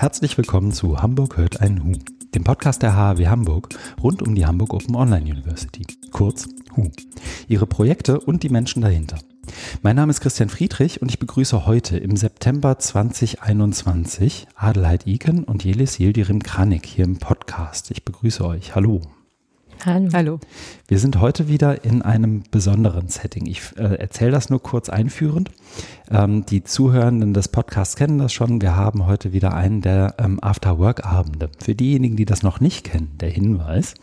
Herzlich willkommen zu Hamburg hört ein Hu, dem Podcast der HAW Hamburg rund um die Hamburg Open Online University, kurz HU, ihre Projekte und die Menschen dahinter. Mein Name ist Christian Friedrich und ich begrüße heute im September 2021 Adelheid Iken und Jelis Yildirim Kranik hier im Podcast. Ich begrüße euch. Hallo. Hallo. Hallo. Wir sind heute wieder in einem besonderen Setting. Ich äh, erzähle das nur kurz einführend. Ähm, die Zuhörenden des Podcasts kennen das schon. Wir haben heute wieder einen der ähm, After-Work-Abende. Für diejenigen, die das noch nicht kennen, der Hinweis.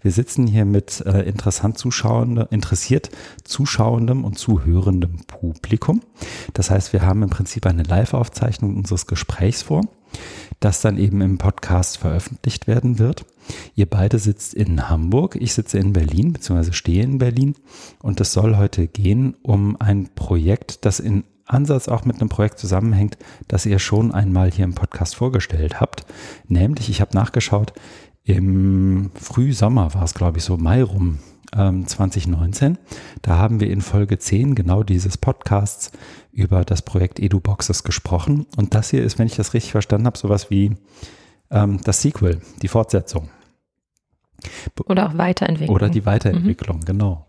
Wir sitzen hier mit äh, interessant zuschauende, interessiert zuschauendem und zuhörendem Publikum. Das heißt, wir haben im Prinzip eine Live-Aufzeichnung unseres Gesprächs vor das dann eben im Podcast veröffentlicht werden wird. Ihr beide sitzt in Hamburg, ich sitze in Berlin, beziehungsweise stehe in Berlin. Und es soll heute gehen um ein Projekt, das in Ansatz auch mit einem Projekt zusammenhängt, das ihr schon einmal hier im Podcast vorgestellt habt. Nämlich, ich habe nachgeschaut, im Frühsommer war es, glaube ich, so Mai rum, 2019. Ähm, da haben wir in Folge 10 genau dieses Podcasts über das Projekt EduBoxes gesprochen. Und das hier ist, wenn ich das richtig verstanden habe, sowas wie ähm, das Sequel, die Fortsetzung. Oder auch Weiterentwicklung. Oder die Weiterentwicklung, mhm. genau.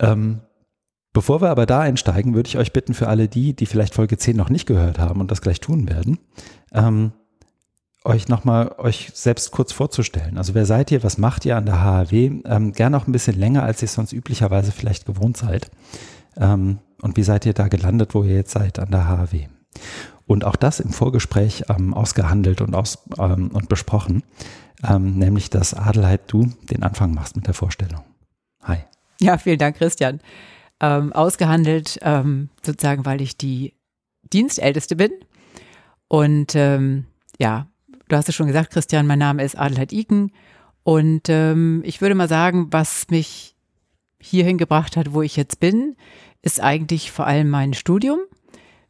Ähm, bevor wir aber da einsteigen, würde ich euch bitten, für alle die, die vielleicht Folge 10 noch nicht gehört haben und das gleich tun werden, ähm, euch nochmal euch selbst kurz vorzustellen. Also wer seid ihr, was macht ihr an der HAW? Ähm, gerne auch ein bisschen länger, als ihr sonst üblicherweise vielleicht gewohnt seid. Ähm, und wie seid ihr da gelandet, wo ihr jetzt seid an der HAW? Und auch das im Vorgespräch ähm, ausgehandelt und, aus, ähm, und besprochen, ähm, nämlich dass Adelheid du den Anfang machst mit der Vorstellung. Hi. Ja, vielen Dank, Christian. Ähm, ausgehandelt, ähm, sozusagen, weil ich die Dienstälteste bin. Und ähm, ja, du hast es schon gesagt, Christian, mein Name ist Adelheid Iken. Und ich würde mal sagen, was mich hierhin gebracht hat, wo ich jetzt bin, ist eigentlich vor allem mein Studium.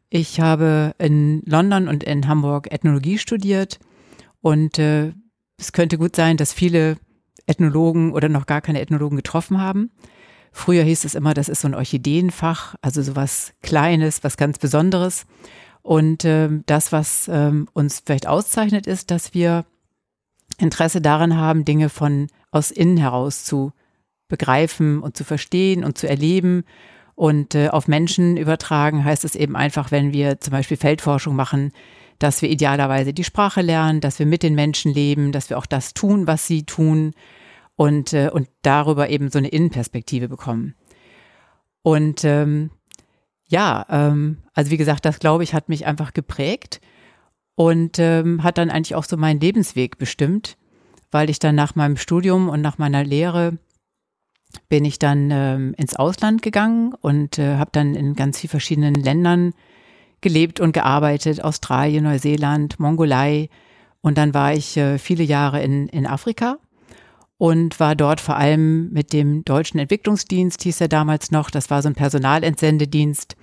Ich habe in London und in Hamburg Ethnologie studiert und äh, es könnte gut sein, dass viele Ethnologen oder noch gar keine Ethnologen getroffen haben. Früher hieß es immer, das ist so ein Orchideenfach, also sowas Kleines, was ganz Besonderes. Und äh, das, was äh, uns vielleicht auszeichnet, ist, dass wir Interesse daran haben, Dinge von aus innen heraus zu begreifen und zu verstehen und zu erleben und äh, auf Menschen übertragen heißt es eben einfach, wenn wir zum Beispiel Feldforschung machen, dass wir idealerweise die Sprache lernen, dass wir mit den Menschen leben, dass wir auch das tun, was sie tun und, äh, und darüber eben so eine Innenperspektive bekommen. Und ähm, ja, ähm, also wie gesagt, das glaube ich hat mich einfach geprägt und ähm, hat dann eigentlich auch so meinen Lebensweg bestimmt, weil ich dann nach meinem Studium und nach meiner Lehre bin ich dann ähm, ins Ausland gegangen und äh, habe dann in ganz vielen verschiedenen Ländern gelebt und gearbeitet, Australien, Neuseeland, Mongolei. Und dann war ich äh, viele Jahre in, in Afrika und war dort vor allem mit dem Deutschen Entwicklungsdienst, hieß er damals noch, das war so ein Personalentsendedienst,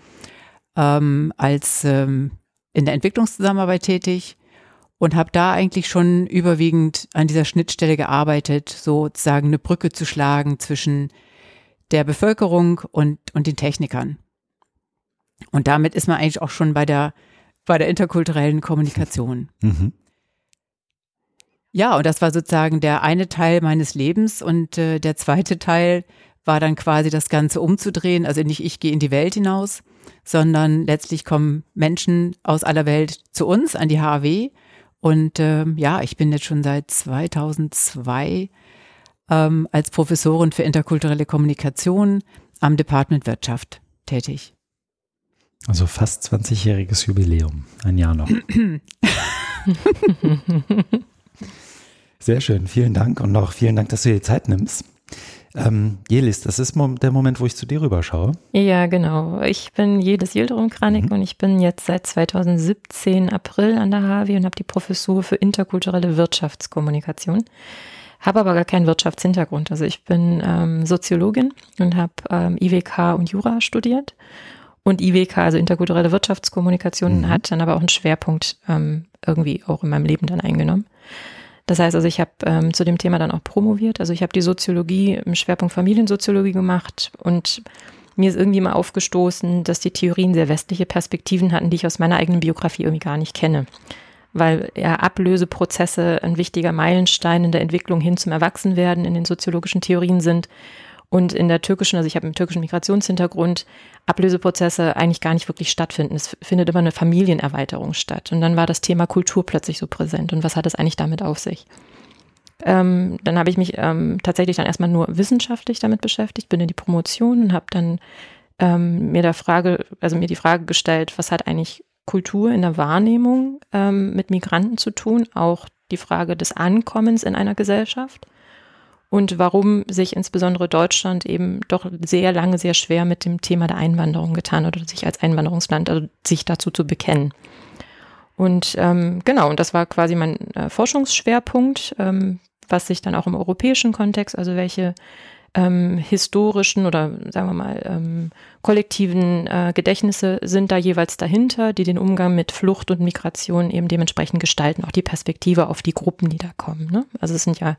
ähm, als ähm, in der Entwicklungszusammenarbeit tätig und habe da eigentlich schon überwiegend an dieser Schnittstelle gearbeitet, sozusagen eine Brücke zu schlagen zwischen der Bevölkerung und, und den Technikern. Und damit ist man eigentlich auch schon bei der, bei der interkulturellen Kommunikation. Mhm. Ja, und das war sozusagen der eine Teil meines Lebens und äh, der zweite Teil war dann quasi das Ganze umzudrehen. Also nicht ich gehe in die Welt hinaus, sondern letztlich kommen Menschen aus aller Welt zu uns an die HAW und ähm, ja, ich bin jetzt schon seit 2002 ähm, als Professorin für interkulturelle Kommunikation am Department Wirtschaft tätig. Also fast 20-jähriges Jubiläum, ein Jahr noch. Sehr schön, vielen Dank und noch vielen Dank, dass du dir die Zeit nimmst. Ähm, Jelis, das ist der Moment, wo ich zu dir rüberschaue. Ja, genau. Ich bin Jelis Yildirim Kranik mhm. und ich bin jetzt seit 2017 April an der HAWI und habe die Professur für interkulturelle Wirtschaftskommunikation. Habe aber gar keinen Wirtschaftshintergrund. Also ich bin ähm, Soziologin und habe ähm, IWK und Jura studiert. Und IWK, also interkulturelle Wirtschaftskommunikation, mhm. hat dann aber auch einen Schwerpunkt ähm, irgendwie auch in meinem Leben dann eingenommen. Das heißt also, ich habe ähm, zu dem Thema dann auch promoviert. Also ich habe die Soziologie im Schwerpunkt Familiensoziologie gemacht und mir ist irgendwie mal aufgestoßen, dass die Theorien sehr westliche Perspektiven hatten, die ich aus meiner eigenen Biografie irgendwie gar nicht kenne. weil ja Ablöseprozesse ein wichtiger Meilenstein in der Entwicklung hin zum Erwachsenwerden in den soziologischen Theorien sind. Und in der türkischen, also ich habe einen türkischen Migrationshintergrund, Ablöseprozesse eigentlich gar nicht wirklich stattfinden. Es findet immer eine Familienerweiterung statt. Und dann war das Thema Kultur plötzlich so präsent. Und was hat es eigentlich damit auf sich? Ähm, dann habe ich mich ähm, tatsächlich dann erstmal nur wissenschaftlich damit beschäftigt, bin in die Promotion und habe dann ähm, mir der Frage, also mir die Frage gestellt, was hat eigentlich Kultur in der Wahrnehmung ähm, mit Migranten zu tun, auch die Frage des Ankommens in einer Gesellschaft und warum sich insbesondere Deutschland eben doch sehr lange sehr schwer mit dem Thema der Einwanderung getan oder sich als Einwanderungsland, also sich dazu zu bekennen. Und ähm, genau, und das war quasi mein äh, Forschungsschwerpunkt, ähm, was sich dann auch im europäischen Kontext, also welche ähm, historischen oder sagen wir mal ähm, kollektiven äh, Gedächtnisse sind da jeweils dahinter, die den Umgang mit Flucht und Migration eben dementsprechend gestalten, auch die Perspektive auf die Gruppen, die da kommen. Ne? Also es sind ja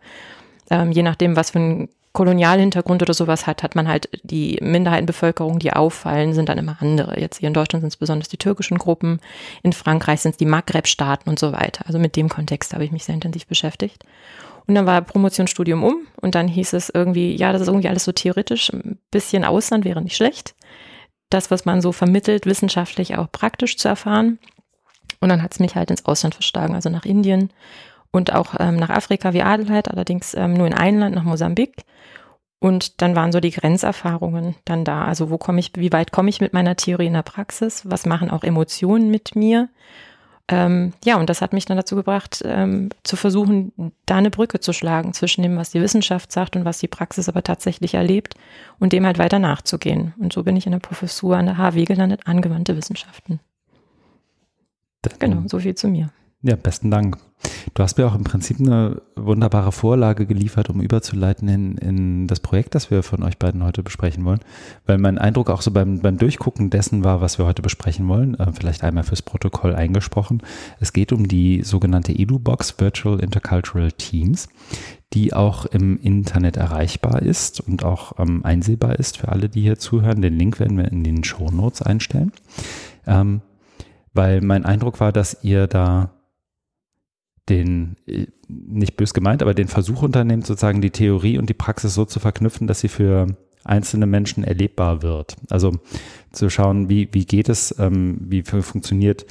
ähm, je nachdem, was für ein Kolonialhintergrund oder sowas hat, hat man halt die Minderheitenbevölkerung, die auffallen, sind dann immer andere. Jetzt hier in Deutschland sind es besonders die türkischen Gruppen, in Frankreich sind es die Maghreb-Staaten und so weiter. Also mit dem Kontext habe ich mich sehr intensiv beschäftigt. Und dann war Promotionsstudium um und dann hieß es irgendwie, ja, das ist irgendwie alles so theoretisch, ein bisschen Ausland wäre nicht schlecht. Das, was man so vermittelt, wissenschaftlich auch praktisch zu erfahren. Und dann hat es mich halt ins Ausland verschlagen, also nach Indien und auch ähm, nach Afrika wie Adelheid, allerdings ähm, nur in ein Land, nach Mosambik. Und dann waren so die Grenzerfahrungen dann da. Also wo komme ich, wie weit komme ich mit meiner Theorie in der Praxis? Was machen auch Emotionen mit mir? Ähm, ja, und das hat mich dann dazu gebracht, ähm, zu versuchen, da eine Brücke zu schlagen zwischen dem, was die Wissenschaft sagt und was die Praxis aber tatsächlich erlebt und dem halt weiter nachzugehen. Und so bin ich in der Professur an der HW gelandet, angewandte Wissenschaften. Genau, so viel zu mir. Ja, besten Dank. Du hast mir auch im Prinzip eine wunderbare Vorlage geliefert, um überzuleiten in, in das Projekt, das wir von euch beiden heute besprechen wollen. Weil mein Eindruck auch so beim, beim Durchgucken dessen war, was wir heute besprechen wollen, äh, vielleicht einmal fürs Protokoll eingesprochen. Es geht um die sogenannte EduBox Virtual Intercultural Teams, die auch im Internet erreichbar ist und auch ähm, einsehbar ist für alle, die hier zuhören. Den Link werden wir in den Show Notes einstellen. Ähm, weil mein Eindruck war, dass ihr da den, äh, nicht bös gemeint, aber den Versuch unternimmt, sozusagen die Theorie und die Praxis so zu verknüpfen, dass sie für einzelne Menschen erlebbar wird. Also zu schauen, wie, wie geht es, ähm, wie funktioniert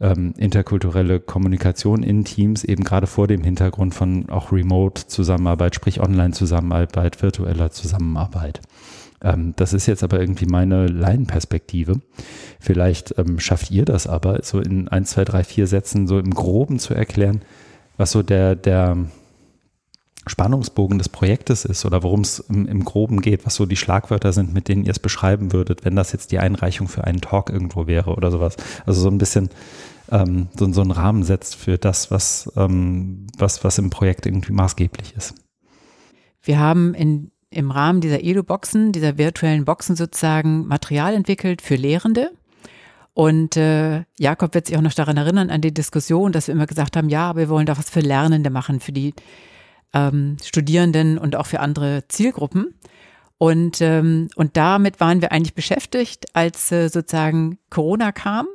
ähm, interkulturelle Kommunikation in Teams, eben gerade vor dem Hintergrund von auch Remote-Zusammenarbeit, sprich Online-Zusammenarbeit, virtueller Zusammenarbeit. Ähm, das ist jetzt aber irgendwie meine Laienperspektive. Vielleicht ähm, schafft ihr das aber, so in ein, zwei, drei, vier Sätzen so im Groben zu erklären, was so der, der Spannungsbogen des Projektes ist oder worum es im, im, Groben geht, was so die Schlagwörter sind, mit denen ihr es beschreiben würdet, wenn das jetzt die Einreichung für einen Talk irgendwo wäre oder sowas. Also so ein bisschen ähm, so, so einen Rahmen setzt für das, was, ähm, was, was im Projekt irgendwie maßgeblich ist. Wir haben in im Rahmen dieser Edu-Boxen, dieser virtuellen Boxen sozusagen Material entwickelt für Lehrende. Und äh, Jakob wird sich auch noch daran erinnern, an die Diskussion, dass wir immer gesagt haben, ja, wir wollen doch was für Lernende machen, für die ähm, Studierenden und auch für andere Zielgruppen. Und, ähm, und damit waren wir eigentlich beschäftigt, als äh, sozusagen Corona kam.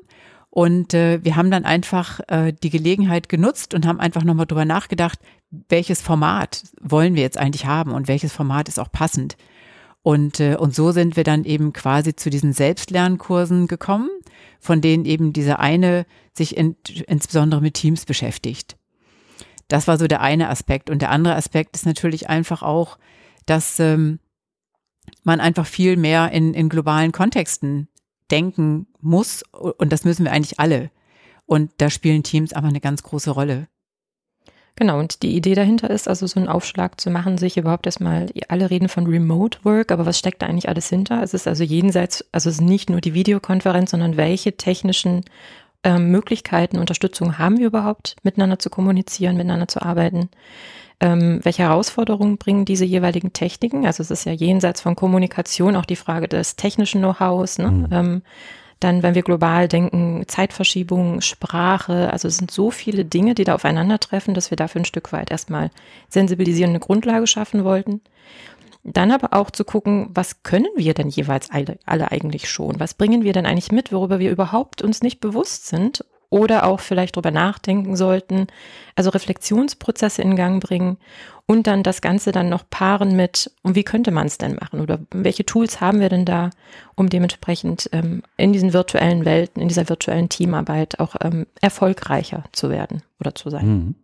Und äh, wir haben dann einfach äh, die Gelegenheit genutzt und haben einfach nochmal drüber nachgedacht, welches Format wollen wir jetzt eigentlich haben und welches Format ist auch passend. Und, äh, und so sind wir dann eben quasi zu diesen Selbstlernkursen gekommen, von denen eben dieser eine sich in, insbesondere mit Teams beschäftigt. Das war so der eine Aspekt. Und der andere Aspekt ist natürlich einfach auch, dass ähm, man einfach viel mehr in, in globalen Kontexten denken muss. Und das müssen wir eigentlich alle. Und da spielen Teams einfach eine ganz große Rolle. Genau, und die Idee dahinter ist also so einen Aufschlag zu machen, sich überhaupt erstmal, alle reden von Remote Work, aber was steckt da eigentlich alles hinter? Es ist also jenseits, also es ist nicht nur die Videokonferenz, sondern welche technischen äh, Möglichkeiten, Unterstützung haben wir überhaupt, miteinander zu kommunizieren, miteinander zu arbeiten? Ähm, welche Herausforderungen bringen diese jeweiligen Techniken? Also es ist ja jenseits von Kommunikation auch die Frage des technischen Know-hows. Ne? Mhm. Ähm, dann, wenn wir global denken, Zeitverschiebung, Sprache, also es sind so viele Dinge, die da aufeinandertreffen, dass wir dafür ein Stück weit erstmal sensibilisierende Grundlage schaffen wollten. Dann aber auch zu gucken, was können wir denn jeweils alle, alle eigentlich schon? Was bringen wir denn eigentlich mit, worüber wir überhaupt uns nicht bewusst sind oder auch vielleicht drüber nachdenken sollten, also Reflexionsprozesse in Gang bringen und dann das Ganze dann noch paaren mit, und wie könnte man es denn machen oder welche Tools haben wir denn da, um dementsprechend ähm, in diesen virtuellen Welten, in dieser virtuellen Teamarbeit auch ähm, erfolgreicher zu werden oder zu sein. Mhm.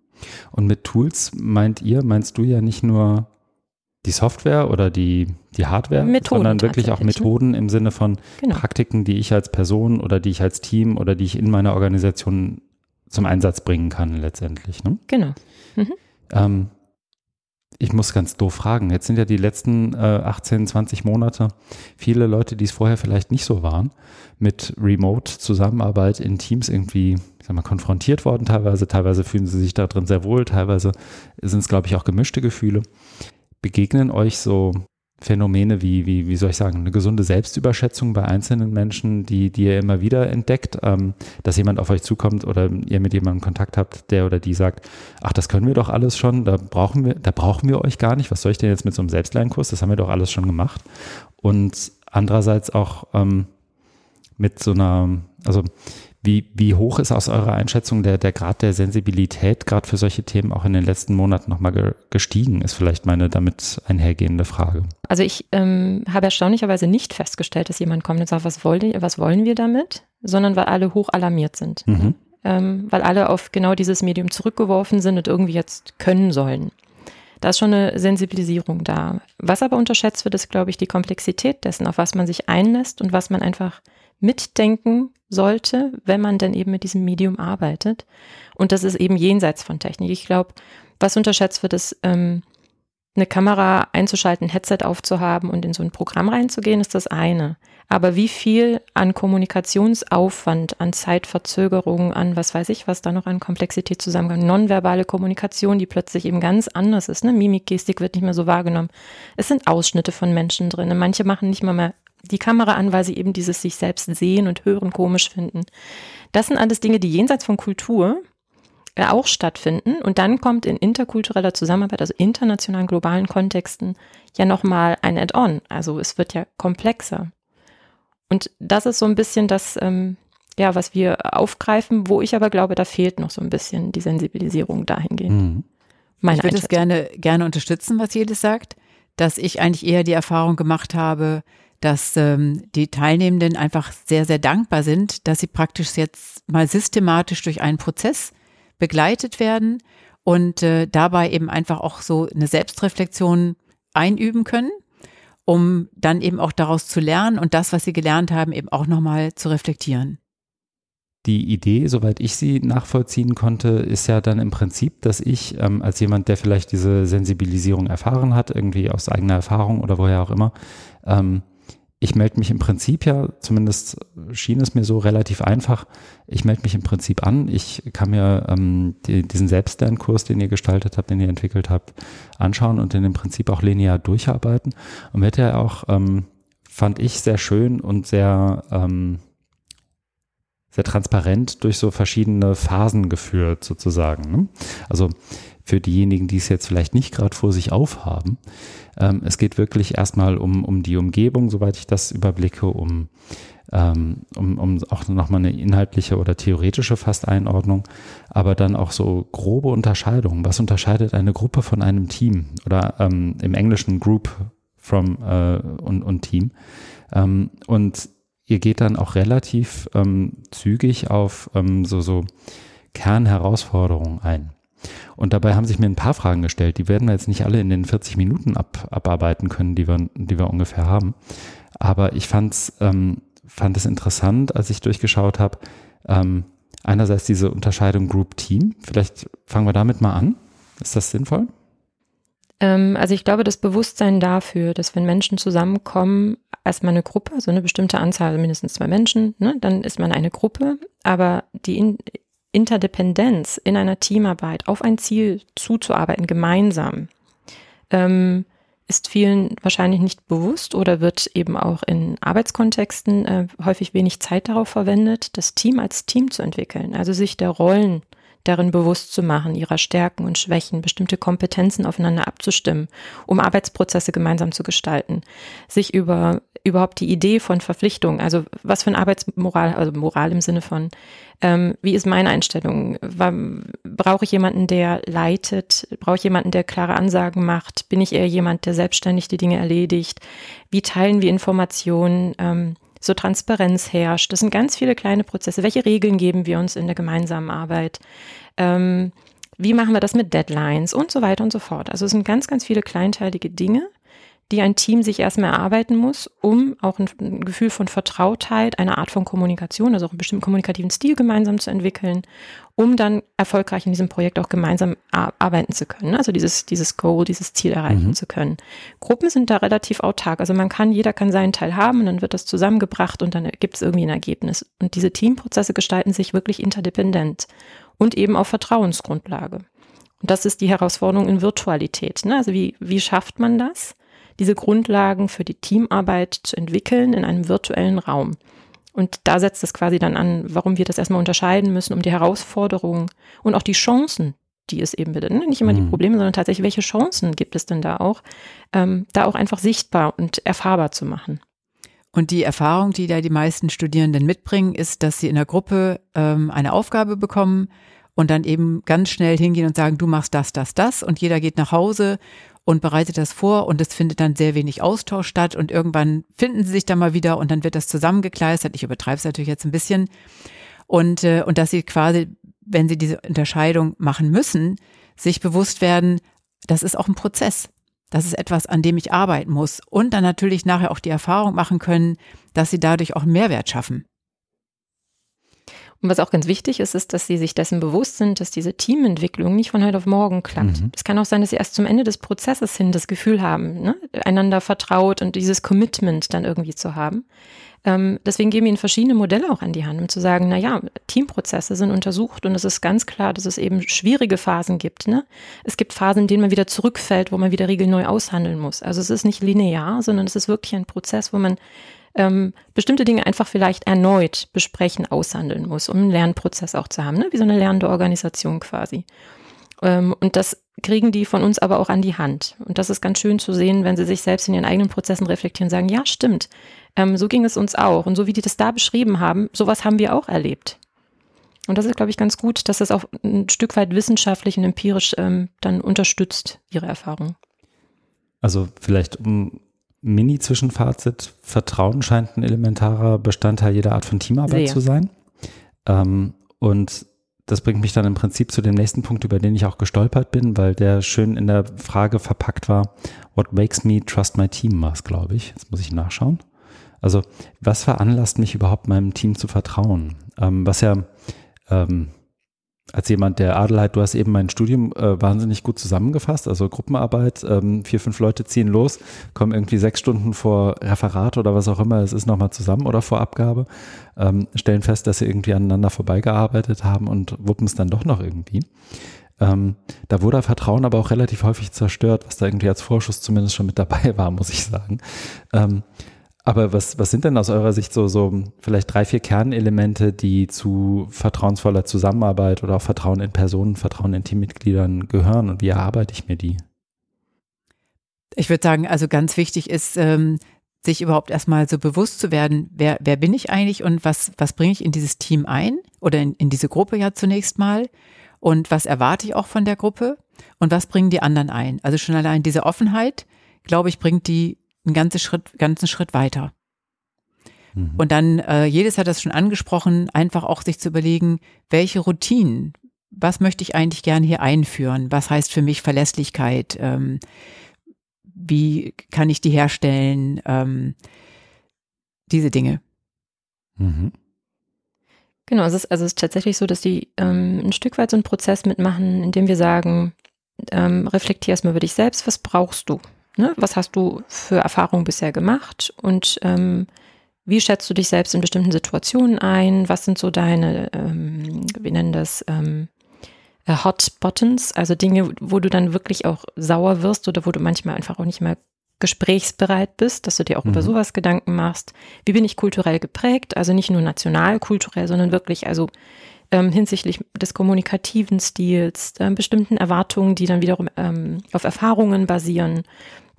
Und mit Tools meint ihr, meinst du ja nicht nur die Software oder die, die Hardware, Methoden sondern wirklich auch ne? Methoden im Sinne von genau. Praktiken, die ich als Person oder die ich als Team oder die ich in meiner Organisation zum Einsatz bringen kann letztendlich. Ne? Genau. Mhm. Ähm, ich muss ganz doof fragen. Jetzt sind ja die letzten äh, 18, 20 Monate viele Leute, die es vorher vielleicht nicht so waren, mit Remote-Zusammenarbeit in Teams irgendwie, ich sag mal, konfrontiert worden teilweise. Teilweise fühlen sie sich da drin sehr wohl, teilweise sind es, glaube ich, auch gemischte Gefühle. Begegnen euch so Phänomene wie, wie, wie soll ich sagen, eine gesunde Selbstüberschätzung bei einzelnen Menschen, die, die ihr immer wieder entdeckt, ähm, dass jemand auf euch zukommt oder ihr mit jemandem Kontakt habt, der oder die sagt, ach, das können wir doch alles schon, da brauchen wir, da brauchen wir euch gar nicht, was soll ich denn jetzt mit so einem Selbstlernkurs, das haben wir doch alles schon gemacht. Und andererseits auch ähm, mit so einer, also wie, wie hoch ist aus eurer Einschätzung der, der Grad der Sensibilität gerade für solche Themen auch in den letzten Monaten nochmal gestiegen, ist vielleicht meine damit einhergehende Frage. Also ich ähm, habe erstaunlicherweise nicht festgestellt, dass jemand kommt und sagt, was wollen, was wollen wir damit, sondern weil alle hoch alarmiert sind. Mhm. Ähm, weil alle auf genau dieses Medium zurückgeworfen sind und irgendwie jetzt können sollen. Da ist schon eine Sensibilisierung da. Was aber unterschätzt wird, ist, glaube ich, die Komplexität dessen, auf was man sich einlässt und was man einfach mitdenken sollte, wenn man denn eben mit diesem Medium arbeitet. Und das ist eben jenseits von Technik. Ich glaube, was unterschätzt wird, ist, ähm, eine Kamera einzuschalten, ein Headset aufzuhaben und in so ein Programm reinzugehen, ist das eine. Aber wie viel an Kommunikationsaufwand, an Zeitverzögerung, an was weiß ich, was da noch an Komplexität zusammenkommt, nonverbale Kommunikation, die plötzlich eben ganz anders ist. Ne? Mimik, wird nicht mehr so wahrgenommen. Es sind Ausschnitte von Menschen drin. Manche machen nicht mal mehr die Kamera an, weil sie eben dieses sich selbst sehen und hören komisch finden. Das sind alles Dinge, die jenseits von Kultur äh, auch stattfinden. Und dann kommt in interkultureller Zusammenarbeit, also internationalen globalen Kontexten, ja nochmal ein Add-on. Also es wird ja komplexer. Und das ist so ein bisschen das, ähm, ja, was wir aufgreifen, wo ich aber glaube, da fehlt noch so ein bisschen die Sensibilisierung dahingehend. Mhm. ich würde es gerne, gerne unterstützen, was jedes sagt, dass ich eigentlich eher die Erfahrung gemacht habe, dass ähm, die Teilnehmenden einfach sehr, sehr dankbar sind, dass sie praktisch jetzt mal systematisch durch einen Prozess begleitet werden und äh, dabei eben einfach auch so eine Selbstreflexion einüben können, um dann eben auch daraus zu lernen und das, was sie gelernt haben, eben auch nochmal zu reflektieren. Die Idee, soweit ich sie nachvollziehen konnte, ist ja dann im Prinzip, dass ich ähm, als jemand, der vielleicht diese Sensibilisierung erfahren hat, irgendwie aus eigener Erfahrung oder woher auch immer, ähm, ich melde mich im Prinzip ja, zumindest schien es mir so relativ einfach, ich melde mich im Prinzip an. Ich kann mir ähm, die, diesen Selbstlernkurs, den ihr gestaltet habt, den ihr entwickelt habt, anschauen und den im Prinzip auch linear durcharbeiten. Und wird ja auch, ähm, fand ich, sehr schön und sehr, ähm, sehr transparent durch so verschiedene Phasen geführt, sozusagen. Ne? Also für diejenigen, die es jetzt vielleicht nicht gerade vor sich aufhaben. Ähm, es geht wirklich erstmal um, um die Umgebung, soweit ich das überblicke, um, ähm, um, um auch nochmal eine inhaltliche oder theoretische Fast-Einordnung, aber dann auch so grobe Unterscheidungen. Was unterscheidet eine Gruppe von einem Team oder ähm, im Englischen Group from äh, und, und Team? Ähm, und ihr geht dann auch relativ ähm, zügig auf ähm, so, so Kernherausforderungen ein. Und dabei haben sich mir ein paar Fragen gestellt. Die werden wir jetzt nicht alle in den 40 Minuten ab, abarbeiten können, die wir, die wir ungefähr haben. Aber ich fand's, ähm, fand es interessant, als ich durchgeschaut habe. Ähm, einerseits diese Unterscheidung Group Team. Vielleicht fangen wir damit mal an. Ist das sinnvoll? Ähm, also ich glaube, das Bewusstsein dafür, dass wenn Menschen zusammenkommen, erstmal eine Gruppe, also eine bestimmte Anzahl, mindestens zwei Menschen, ne, dann ist man eine Gruppe, aber die Interdependenz in einer Teamarbeit auf ein Ziel zuzuarbeiten, gemeinsam, ähm, ist vielen wahrscheinlich nicht bewusst oder wird eben auch in Arbeitskontexten äh, häufig wenig Zeit darauf verwendet, das Team als Team zu entwickeln, also sich der Rollen darin bewusst zu machen, ihrer Stärken und Schwächen, bestimmte Kompetenzen aufeinander abzustimmen, um Arbeitsprozesse gemeinsam zu gestalten, sich über überhaupt die Idee von Verpflichtung, also was für eine Arbeitsmoral, also Moral im Sinne von, ähm, wie ist meine Einstellung? Brauche ich jemanden, der leitet? Brauche ich jemanden, der klare Ansagen macht? Bin ich eher jemand, der selbstständig die Dinge erledigt? Wie teilen wir Informationen? Ähm, so Transparenz herrscht. Das sind ganz viele kleine Prozesse. Welche Regeln geben wir uns in der gemeinsamen Arbeit? Ähm, wie machen wir das mit Deadlines und so weiter und so fort. Also es sind ganz, ganz viele kleinteilige Dinge, die ein Team sich erstmal erarbeiten muss, um auch ein, ein, Gefühl von Vertrautheit, eine Art von Kommunikation, also auch einen bestimmten kommunikativen Stil gemeinsam zu entwickeln, um dann erfolgreich in diesem Projekt auch gemeinsam arbeiten zu können. Also dieses, dieses Goal, dieses Ziel erreichen mhm. zu können. Gruppen sind da relativ autark. Also man kann, jeder kann seinen Teil haben und dann wird das zusammengebracht und dann gibt es irgendwie ein Ergebnis. Und diese Teamprozesse gestalten sich wirklich interdependent und eben auf Vertrauensgrundlage. Und das ist die Herausforderung in Virtualität. Ne? Also wie, wie schafft man das? Diese Grundlagen für die Teamarbeit zu entwickeln in einem virtuellen Raum. Und da setzt es quasi dann an, warum wir das erstmal unterscheiden müssen, um die Herausforderungen und auch die Chancen, die es eben bitte, ne? nicht immer die mhm. Probleme, sondern tatsächlich, welche Chancen gibt es denn da auch, ähm, da auch einfach sichtbar und erfahrbar zu machen. Und die Erfahrung, die da die meisten Studierenden mitbringen, ist, dass sie in der Gruppe ähm, eine Aufgabe bekommen und dann eben ganz schnell hingehen und sagen, du machst das, das, das und jeder geht nach Hause und bereitet das vor und es findet dann sehr wenig Austausch statt und irgendwann finden sie sich da mal wieder und dann wird das zusammengekleistert. Ich übertreibe es natürlich jetzt ein bisschen. Und, äh, und dass sie quasi, wenn sie diese Unterscheidung machen müssen, sich bewusst werden, das ist auch ein Prozess. Das ist etwas, an dem ich arbeiten muss. Und dann natürlich nachher auch die Erfahrung machen können, dass sie dadurch auch einen Mehrwert schaffen. Und was auch ganz wichtig ist, ist, dass sie sich dessen bewusst sind, dass diese Teamentwicklung nicht von heute auf morgen klappt. Mhm. Es kann auch sein, dass sie erst zum Ende des Prozesses hin das Gefühl haben, ne? einander vertraut und dieses Commitment dann irgendwie zu haben. Ähm, deswegen geben wir ihnen verschiedene Modelle auch an die Hand, um zu sagen, na ja, Teamprozesse sind untersucht und es ist ganz klar, dass es eben schwierige Phasen gibt. Ne? Es gibt Phasen, in denen man wieder zurückfällt, wo man wieder Regeln neu aushandeln muss. Also es ist nicht linear, sondern es ist wirklich ein Prozess, wo man ähm, bestimmte Dinge einfach vielleicht erneut besprechen, aushandeln muss, um einen Lernprozess auch zu haben, ne? wie so eine lernende Organisation quasi. Ähm, und das kriegen die von uns aber auch an die Hand. Und das ist ganz schön zu sehen, wenn sie sich selbst in ihren eigenen Prozessen reflektieren und sagen, ja, stimmt, ähm, so ging es uns auch. Und so wie die das da beschrieben haben, sowas haben wir auch erlebt. Und das ist, glaube ich, ganz gut, dass das auch ein Stück weit wissenschaftlich und empirisch ähm, dann unterstützt, ihre Erfahrung. Also vielleicht, um Mini-Zwischenfazit. Vertrauen scheint ein elementarer Bestandteil jeder Art von Teamarbeit Sehr. zu sein. Ähm, und das bringt mich dann im Prinzip zu dem nächsten Punkt, über den ich auch gestolpert bin, weil der schön in der Frage verpackt war, what makes me trust my team war es, glaube ich. Jetzt muss ich nachschauen. Also, was veranlasst mich überhaupt meinem Team zu vertrauen? Ähm, was ja ähm, als jemand, der Adelheid, du hast eben mein Studium äh, wahnsinnig gut zusammengefasst, also Gruppenarbeit, ähm, vier, fünf Leute ziehen los, kommen irgendwie sechs Stunden vor Referat oder was auch immer, es ist nochmal zusammen oder vor Abgabe, ähm, stellen fest, dass sie irgendwie aneinander vorbeigearbeitet haben und wuppen es dann doch noch irgendwie. Ähm, da wurde Vertrauen aber auch relativ häufig zerstört, was da irgendwie als Vorschuss zumindest schon mit dabei war, muss ich sagen. Ähm, aber was, was sind denn aus eurer Sicht so, so vielleicht drei, vier Kernelemente, die zu vertrauensvoller Zusammenarbeit oder auch Vertrauen in Personen, Vertrauen in Teammitgliedern gehören und wie erarbeite ich mir die? Ich würde sagen, also ganz wichtig ist, ähm, sich überhaupt erstmal so bewusst zu werden, wer, wer bin ich eigentlich und was, was bringe ich in dieses Team ein oder in, in diese Gruppe ja zunächst mal und was erwarte ich auch von der Gruppe und was bringen die anderen ein. Also schon allein diese Offenheit, glaube ich, bringt die einen ganzen Schritt, ganzen Schritt weiter. Mhm. Und dann, äh, jedes hat das schon angesprochen, einfach auch sich zu überlegen, welche Routinen, was möchte ich eigentlich gern hier einführen? Was heißt für mich Verlässlichkeit? Ähm, wie kann ich die herstellen? Ähm, diese Dinge. Mhm. Genau, es ist, also es ist tatsächlich so, dass die ähm, ein Stück weit so einen Prozess mitmachen, in dem wir sagen, ähm, reflektier erstmal über dich selbst, was brauchst du? Ne? Was hast du für Erfahrungen bisher gemacht und ähm, wie schätzt du dich selbst in bestimmten Situationen ein? Was sind so deine, ähm, wir nennen das ähm, äh, Hot Buttons, also Dinge, wo du dann wirklich auch sauer wirst oder wo du manchmal einfach auch nicht mehr gesprächsbereit bist, dass du dir auch mhm. über sowas Gedanken machst. Wie bin ich kulturell geprägt? Also nicht nur national kulturell, sondern wirklich, also ähm, hinsichtlich des kommunikativen Stils, äh, bestimmten Erwartungen, die dann wiederum ähm, auf Erfahrungen basieren,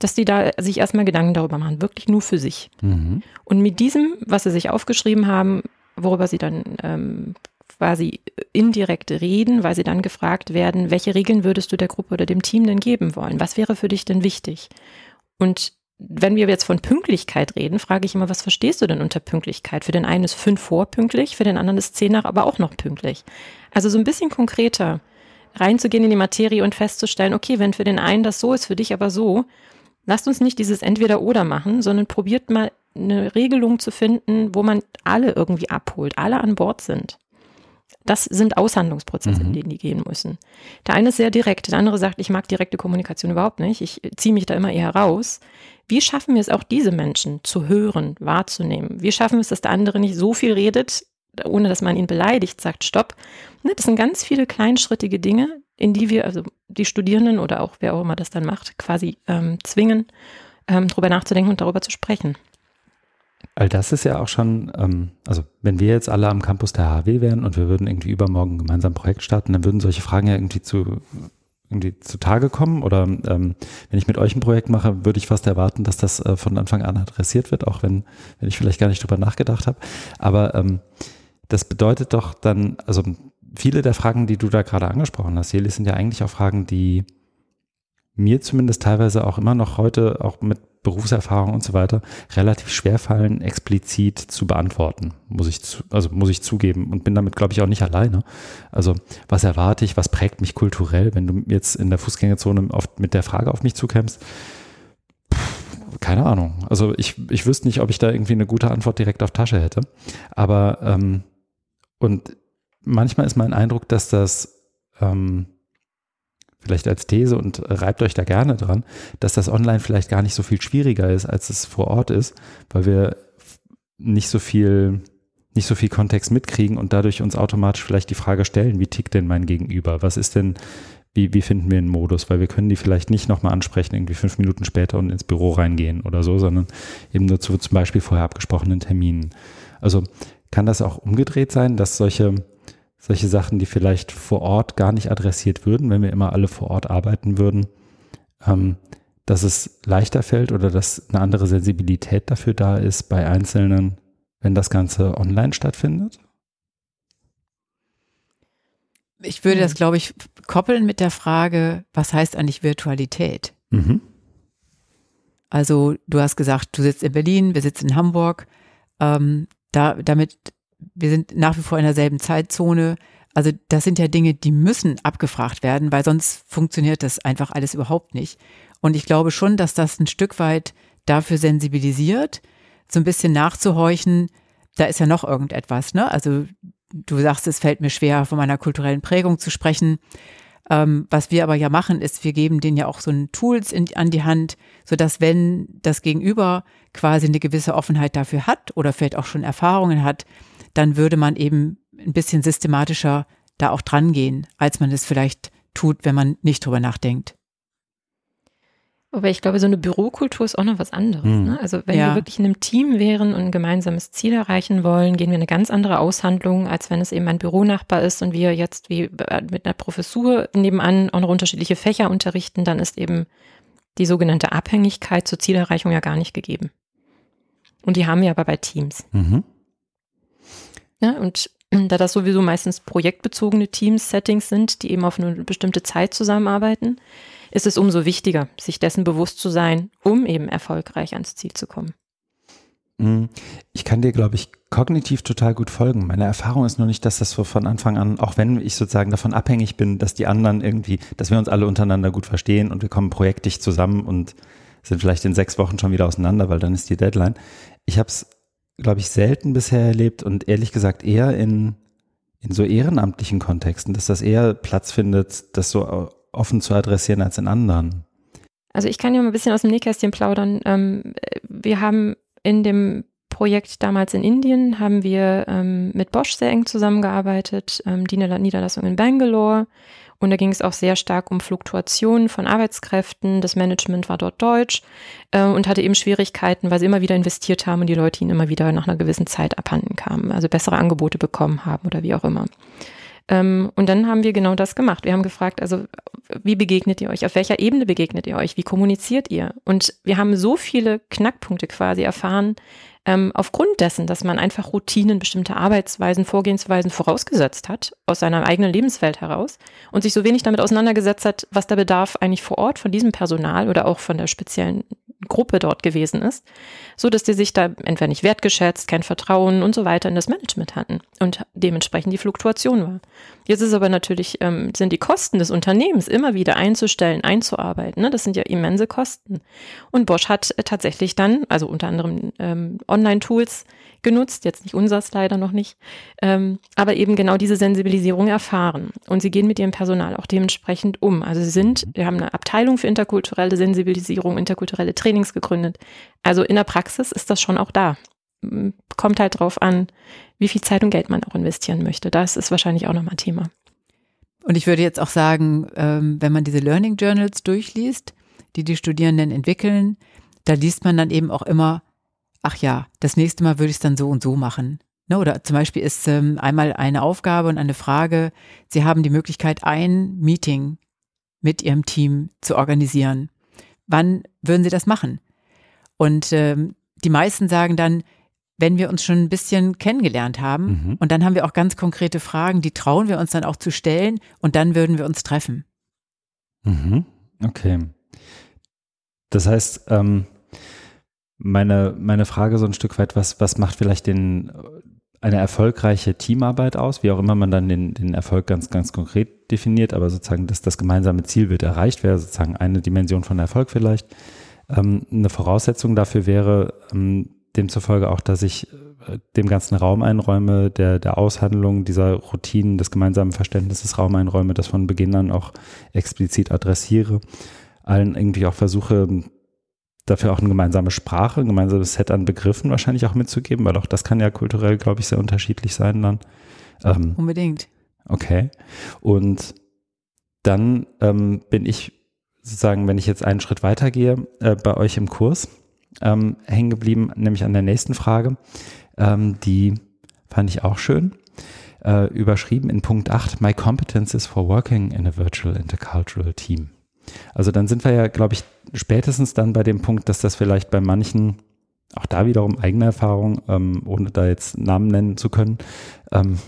dass die da sich erstmal Gedanken darüber machen, wirklich nur für sich. Mhm. Und mit diesem, was sie sich aufgeschrieben haben, worüber sie dann ähm, quasi indirekt reden, weil sie dann gefragt werden, welche Regeln würdest du der Gruppe oder dem Team denn geben wollen? Was wäre für dich denn wichtig? Und wenn wir jetzt von Pünktlichkeit reden, frage ich immer, was verstehst du denn unter Pünktlichkeit? Für den einen ist fünf vor pünktlich, für den anderen ist zehn nach aber auch noch pünktlich. Also so ein bisschen konkreter reinzugehen in die Materie und festzustellen, okay, wenn für den einen das so ist, für dich aber so, lasst uns nicht dieses Entweder-Oder machen, sondern probiert mal eine Regelung zu finden, wo man alle irgendwie abholt, alle an Bord sind. Das sind Aushandlungsprozesse, mhm. in denen die gehen müssen. Der eine ist sehr direkt, der andere sagt, ich mag direkte Kommunikation überhaupt nicht, ich ziehe mich da immer eher raus. Wie schaffen wir es auch, diese Menschen zu hören, wahrzunehmen? Wie schaffen wir es, dass der andere nicht so viel redet, ohne dass man ihn beleidigt, sagt Stopp? Ne, das sind ganz viele kleinschrittige Dinge, in die wir, also die Studierenden oder auch wer auch immer das dann macht, quasi ähm, zwingen, ähm, darüber nachzudenken und darüber zu sprechen. All das ist ja auch schon, ähm, also wenn wir jetzt alle am Campus der HW wären und wir würden irgendwie übermorgen gemeinsam ein Projekt starten, dann würden solche Fragen ja irgendwie zu irgendwie zutage kommen oder ähm, wenn ich mit euch ein Projekt mache, würde ich fast erwarten, dass das äh, von Anfang an adressiert wird, auch wenn, wenn ich vielleicht gar nicht drüber nachgedacht habe. Aber ähm, das bedeutet doch dann, also viele der Fragen, die du da gerade angesprochen hast, Jeli, sind ja eigentlich auch Fragen, die mir zumindest teilweise auch immer noch heute, auch mit Berufserfahrung und so weiter, relativ schwer fallen, explizit zu beantworten, muss ich, zu, also muss ich zugeben und bin damit, glaube ich, auch nicht alleine. Also was erwarte ich, was prägt mich kulturell, wenn du jetzt in der Fußgängerzone oft mit der Frage auf mich zukämst? Keine Ahnung. Also ich, ich wüsste nicht, ob ich da irgendwie eine gute Antwort direkt auf Tasche hätte. Aber ähm, und manchmal ist mein Eindruck, dass das ähm, vielleicht als These und reibt euch da gerne dran, dass das online vielleicht gar nicht so viel schwieriger ist, als es vor Ort ist, weil wir nicht so viel nicht so viel Kontext mitkriegen und dadurch uns automatisch vielleicht die Frage stellen, wie tickt denn mein Gegenüber? Was ist denn, wie, wie finden wir einen Modus? Weil wir können die vielleicht nicht nochmal ansprechen, irgendwie fünf Minuten später und ins Büro reingehen oder so, sondern eben nur zu zum Beispiel vorher abgesprochenen Terminen. Also kann das auch umgedreht sein, dass solche solche Sachen, die vielleicht vor Ort gar nicht adressiert würden, wenn wir immer alle vor Ort arbeiten würden, ähm, dass es leichter fällt oder dass eine andere Sensibilität dafür da ist bei Einzelnen, wenn das Ganze online stattfindet? Ich würde das, glaube ich, koppeln mit der Frage, was heißt eigentlich Virtualität? Mhm. Also du hast gesagt, du sitzt in Berlin, wir sitzen in Hamburg. Ähm, da, damit wir sind nach wie vor in derselben Zeitzone. Also das sind ja Dinge, die müssen abgefragt werden, weil sonst funktioniert das einfach alles überhaupt nicht. Und ich glaube schon, dass das ein Stück weit dafür sensibilisiert, so ein bisschen nachzuhorchen, da ist ja noch irgendetwas, ne? Also du sagst, es fällt mir schwer, von meiner kulturellen Prägung zu sprechen. Ähm, was wir aber ja machen, ist, wir geben denen ja auch so ein Tools in, an die Hand, so dass wenn das Gegenüber quasi eine gewisse Offenheit dafür hat oder vielleicht auch schon Erfahrungen hat, dann würde man eben ein bisschen systematischer da auch dran gehen, als man es vielleicht tut, wenn man nicht drüber nachdenkt. Aber ich glaube, so eine Bürokultur ist auch noch was anderes. Mhm. Ne? Also wenn ja. wir wirklich in einem Team wären und ein gemeinsames Ziel erreichen wollen, gehen wir eine ganz andere Aushandlung, als wenn es eben ein Büronachbar ist und wir jetzt wie mit einer Professur nebenan auch noch unterschiedliche Fächer unterrichten, dann ist eben die sogenannte Abhängigkeit zur Zielerreichung ja gar nicht gegeben. Und die haben wir aber bei Teams. Mhm. Ja, und da das sowieso meistens projektbezogene Teams, Settings sind, die eben auf eine bestimmte Zeit zusammenarbeiten, ist es umso wichtiger, sich dessen bewusst zu sein, um eben erfolgreich ans Ziel zu kommen. Mhm. Ich kann dir, glaube ich, kognitiv total gut folgen. Meine Erfahrung ist nur nicht, dass das so von Anfang an, auch wenn ich sozusagen davon abhängig bin, dass die anderen irgendwie, dass wir uns alle untereinander gut verstehen und wir kommen projektdicht zusammen und sind vielleicht in sechs Wochen schon wieder auseinander, weil dann ist die Deadline. Ich habe es glaube ich, selten bisher erlebt und ehrlich gesagt eher in, in so ehrenamtlichen Kontexten, dass das eher Platz findet, das so offen zu adressieren als in anderen. Also ich kann ja mal ein bisschen aus dem Nähkästchen plaudern. Ähm, wir haben in dem Projekt damals in Indien haben wir ähm, mit Bosch sehr eng zusammengearbeitet, ähm, die Niederlassung in Bangalore. Und da ging es auch sehr stark um Fluktuationen von Arbeitskräften. Das Management war dort deutsch äh, und hatte eben Schwierigkeiten, weil sie immer wieder investiert haben und die Leute ihnen immer wieder nach einer gewissen Zeit abhanden kamen, also bessere Angebote bekommen haben oder wie auch immer. Ähm, und dann haben wir genau das gemacht. Wir haben gefragt, also wie begegnet ihr euch? Auf welcher Ebene begegnet ihr euch? Wie kommuniziert ihr? Und wir haben so viele Knackpunkte quasi erfahren, ähm, aufgrund dessen, dass man einfach Routinen, bestimmte Arbeitsweisen, Vorgehensweisen vorausgesetzt hat, aus seiner eigenen Lebenswelt heraus und sich so wenig damit auseinandergesetzt hat, was der Bedarf eigentlich vor Ort von diesem Personal oder auch von der speziellen Gruppe dort gewesen ist, so dass die sich da entweder nicht wertgeschätzt, kein Vertrauen und so weiter in das Management hatten und dementsprechend die Fluktuation war. Jetzt ist aber natürlich, ähm, sind die Kosten des Unternehmens immer wieder einzustellen, einzuarbeiten. Ne? Das sind ja immense Kosten. Und Bosch hat äh, tatsächlich dann, also unter anderem ähm, Online-Tools genutzt, jetzt nicht unseres leider noch nicht, ähm, aber eben genau diese Sensibilisierung erfahren. Und sie gehen mit ihrem Personal auch dementsprechend um. Also sie sind, wir haben eine Abteilung für interkulturelle Sensibilisierung, interkulturelle Trainings gegründet. Also in der Praxis ist das schon auch da. Kommt halt drauf an, wie viel Zeit und Geld man auch investieren möchte. Das ist wahrscheinlich auch nochmal Thema. Und ich würde jetzt auch sagen, ähm, wenn man diese Learning Journals durchliest, die die Studierenden entwickeln, da liest man dann eben auch immer, ach ja, das nächste Mal würde ich es dann so und so machen. Ne, oder zum Beispiel ist ähm, einmal eine Aufgabe und eine Frage, Sie haben die Möglichkeit, ein Meeting mit Ihrem Team zu organisieren. Wann würden Sie das machen? Und ähm, die meisten sagen dann, wenn wir uns schon ein bisschen kennengelernt haben mhm. und dann haben wir auch ganz konkrete Fragen, die trauen wir uns dann auch zu stellen und dann würden wir uns treffen. Mhm. Okay. Das heißt, ähm, meine, meine Frage so ein Stück weit, was, was macht vielleicht den, eine erfolgreiche Teamarbeit aus, wie auch immer man dann den, den Erfolg ganz, ganz konkret definiert, aber sozusagen, dass das gemeinsame Ziel wird erreicht, wäre sozusagen eine Dimension von Erfolg vielleicht. Ähm, eine Voraussetzung dafür wäre ähm, demzufolge auch, dass ich äh, dem ganzen Raum einräume, der, der Aushandlung dieser Routinen, des gemeinsamen Verständnisses Raum einräume, das von Beginn an auch explizit adressiere, allen irgendwie auch versuche, dafür auch eine gemeinsame Sprache, ein gemeinsames Set an Begriffen wahrscheinlich auch mitzugeben, weil auch das kann ja kulturell, glaube ich, sehr unterschiedlich sein dann. Ähm, Unbedingt. Okay. Und dann ähm, bin ich sozusagen, wenn ich jetzt einen Schritt weitergehe, äh, bei euch im Kurs ähm, hängen geblieben, nämlich an der nächsten Frage. Ähm, die fand ich auch schön. Äh, überschrieben in Punkt 8, My Competences for Working in a Virtual Intercultural Team. Also dann sind wir ja, glaube ich, spätestens dann bei dem Punkt, dass das vielleicht bei manchen, auch da wiederum eigene Erfahrung, ähm, ohne da jetzt Namen nennen zu können, ähm,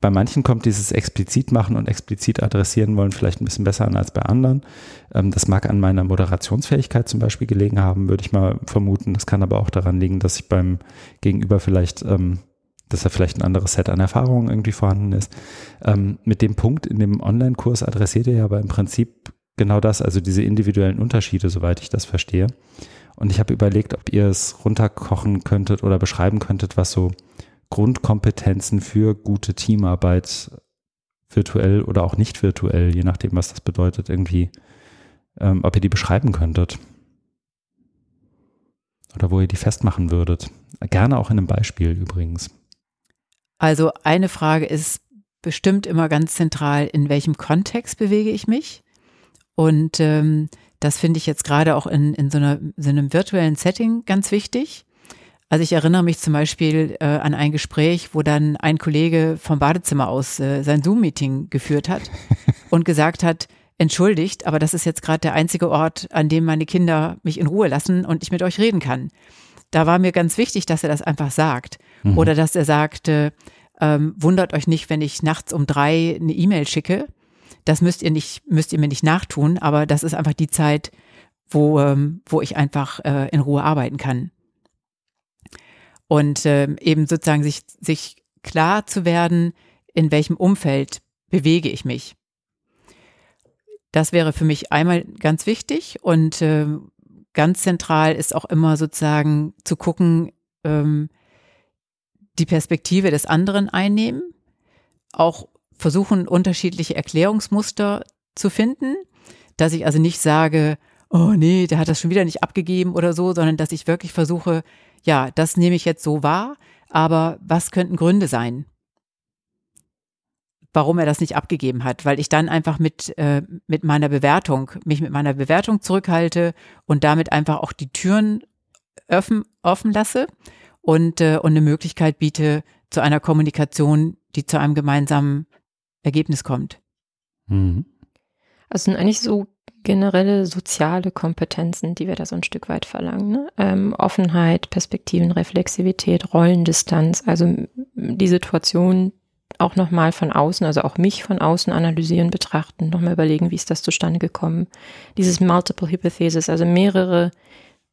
bei manchen kommt dieses explizit machen und explizit adressieren wollen vielleicht ein bisschen besser an als bei anderen. Ähm, das mag an meiner Moderationsfähigkeit zum Beispiel gelegen haben, würde ich mal vermuten. Das kann aber auch daran liegen, dass ich beim Gegenüber vielleicht, ähm, dass da vielleicht ein anderes Set an Erfahrungen irgendwie vorhanden ist. Ähm, mit dem Punkt in dem Online-Kurs adressiert ihr ja aber im Prinzip genau das, also diese individuellen Unterschiede, soweit ich das verstehe. Und ich habe überlegt, ob ihr es runterkochen könntet oder beschreiben könntet, was so Grundkompetenzen für gute Teamarbeit virtuell oder auch nicht virtuell, je nachdem, was das bedeutet, irgendwie, ähm, ob ihr die beschreiben könntet. Oder wo ihr die festmachen würdet. Gerne auch in einem Beispiel übrigens. Also eine Frage ist bestimmt immer ganz zentral, in welchem Kontext bewege ich mich? Und ähm, das finde ich jetzt gerade auch in, in so, einer, so einem virtuellen Setting ganz wichtig. Also ich erinnere mich zum Beispiel äh, an ein Gespräch, wo dann ein Kollege vom Badezimmer aus äh, sein Zoom-Meeting geführt hat und gesagt hat, entschuldigt, aber das ist jetzt gerade der einzige Ort, an dem meine Kinder mich in Ruhe lassen und ich mit euch reden kann. Da war mir ganz wichtig, dass er das einfach sagt. Mhm. Oder dass er sagte, ähm, wundert euch nicht, wenn ich nachts um drei eine E-Mail schicke, das müsst ihr nicht, müsst ihr mir nicht nachtun, aber das ist einfach die Zeit, wo, ähm, wo ich einfach äh, in Ruhe arbeiten kann. Und ähm, eben sozusagen sich, sich klar zu werden, in welchem Umfeld bewege ich mich. Das wäre für mich einmal ganz wichtig und äh, ganz zentral ist auch immer sozusagen zu gucken, ähm, die Perspektive des anderen einnehmen, auch versuchen, unterschiedliche Erklärungsmuster zu finden, dass ich also nicht sage, oh nee, der hat das schon wieder nicht abgegeben oder so, sondern dass ich wirklich versuche, ja, das nehme ich jetzt so wahr, aber was könnten Gründe sein? warum er das nicht abgegeben hat, weil ich dann einfach mit, äh, mit meiner Bewertung, mich mit meiner Bewertung zurückhalte und damit einfach auch die Türen offen, offen lasse und, äh, und eine Möglichkeit biete zu einer Kommunikation, die zu einem gemeinsamen Ergebnis kommt. Mhm. Also sind eigentlich so generelle soziale Kompetenzen, die wir da so ein Stück weit verlangen. Ne? Ähm, Offenheit, Perspektiven, Reflexivität, Rollendistanz, also die Situation auch nochmal von außen, also auch mich von außen analysieren, betrachten, nochmal überlegen, wie ist das zustande gekommen. Dieses Multiple Hypothesis, also mehrere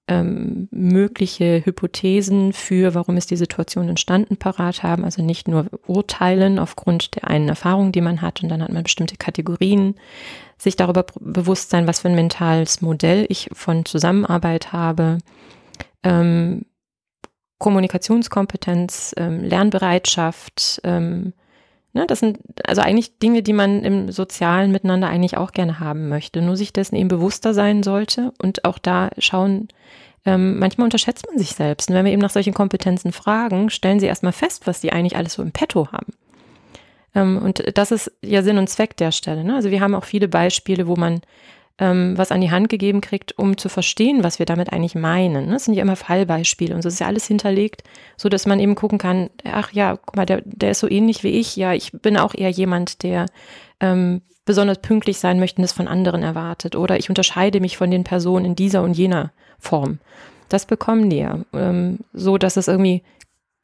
ähm, mögliche Hypothesen für, warum ist die Situation entstanden, parat haben. Also nicht nur urteilen aufgrund der einen Erfahrung, die man hat und dann hat man bestimmte Kategorien, sich darüber bewusst sein, was für ein mentales Modell ich von Zusammenarbeit habe, ähm, Kommunikationskompetenz, ähm, Lernbereitschaft, ähm, ne, das sind also eigentlich Dinge, die man im sozialen Miteinander eigentlich auch gerne haben möchte, nur sich dessen eben bewusster sein sollte und auch da schauen, ähm, manchmal unterschätzt man sich selbst. Und wenn wir eben nach solchen Kompetenzen fragen, stellen sie erstmal fest, was die eigentlich alles so im Petto haben. Ähm, und das ist ja Sinn und Zweck der Stelle. Ne? Also wir haben auch viele Beispiele, wo man ähm, was an die Hand gegeben kriegt, um zu verstehen, was wir damit eigentlich meinen. Ne? Das sind ja immer Fallbeispiele und so ist ja alles hinterlegt, so dass man eben gucken kann, ach ja, guck mal, der, der ist so ähnlich wie ich. Ja, ich bin auch eher jemand, der ähm, besonders pünktlich sein möchte und das von anderen erwartet. Oder ich unterscheide mich von den Personen in dieser und jener Form. Das bekommen die ja, ähm, so dass es irgendwie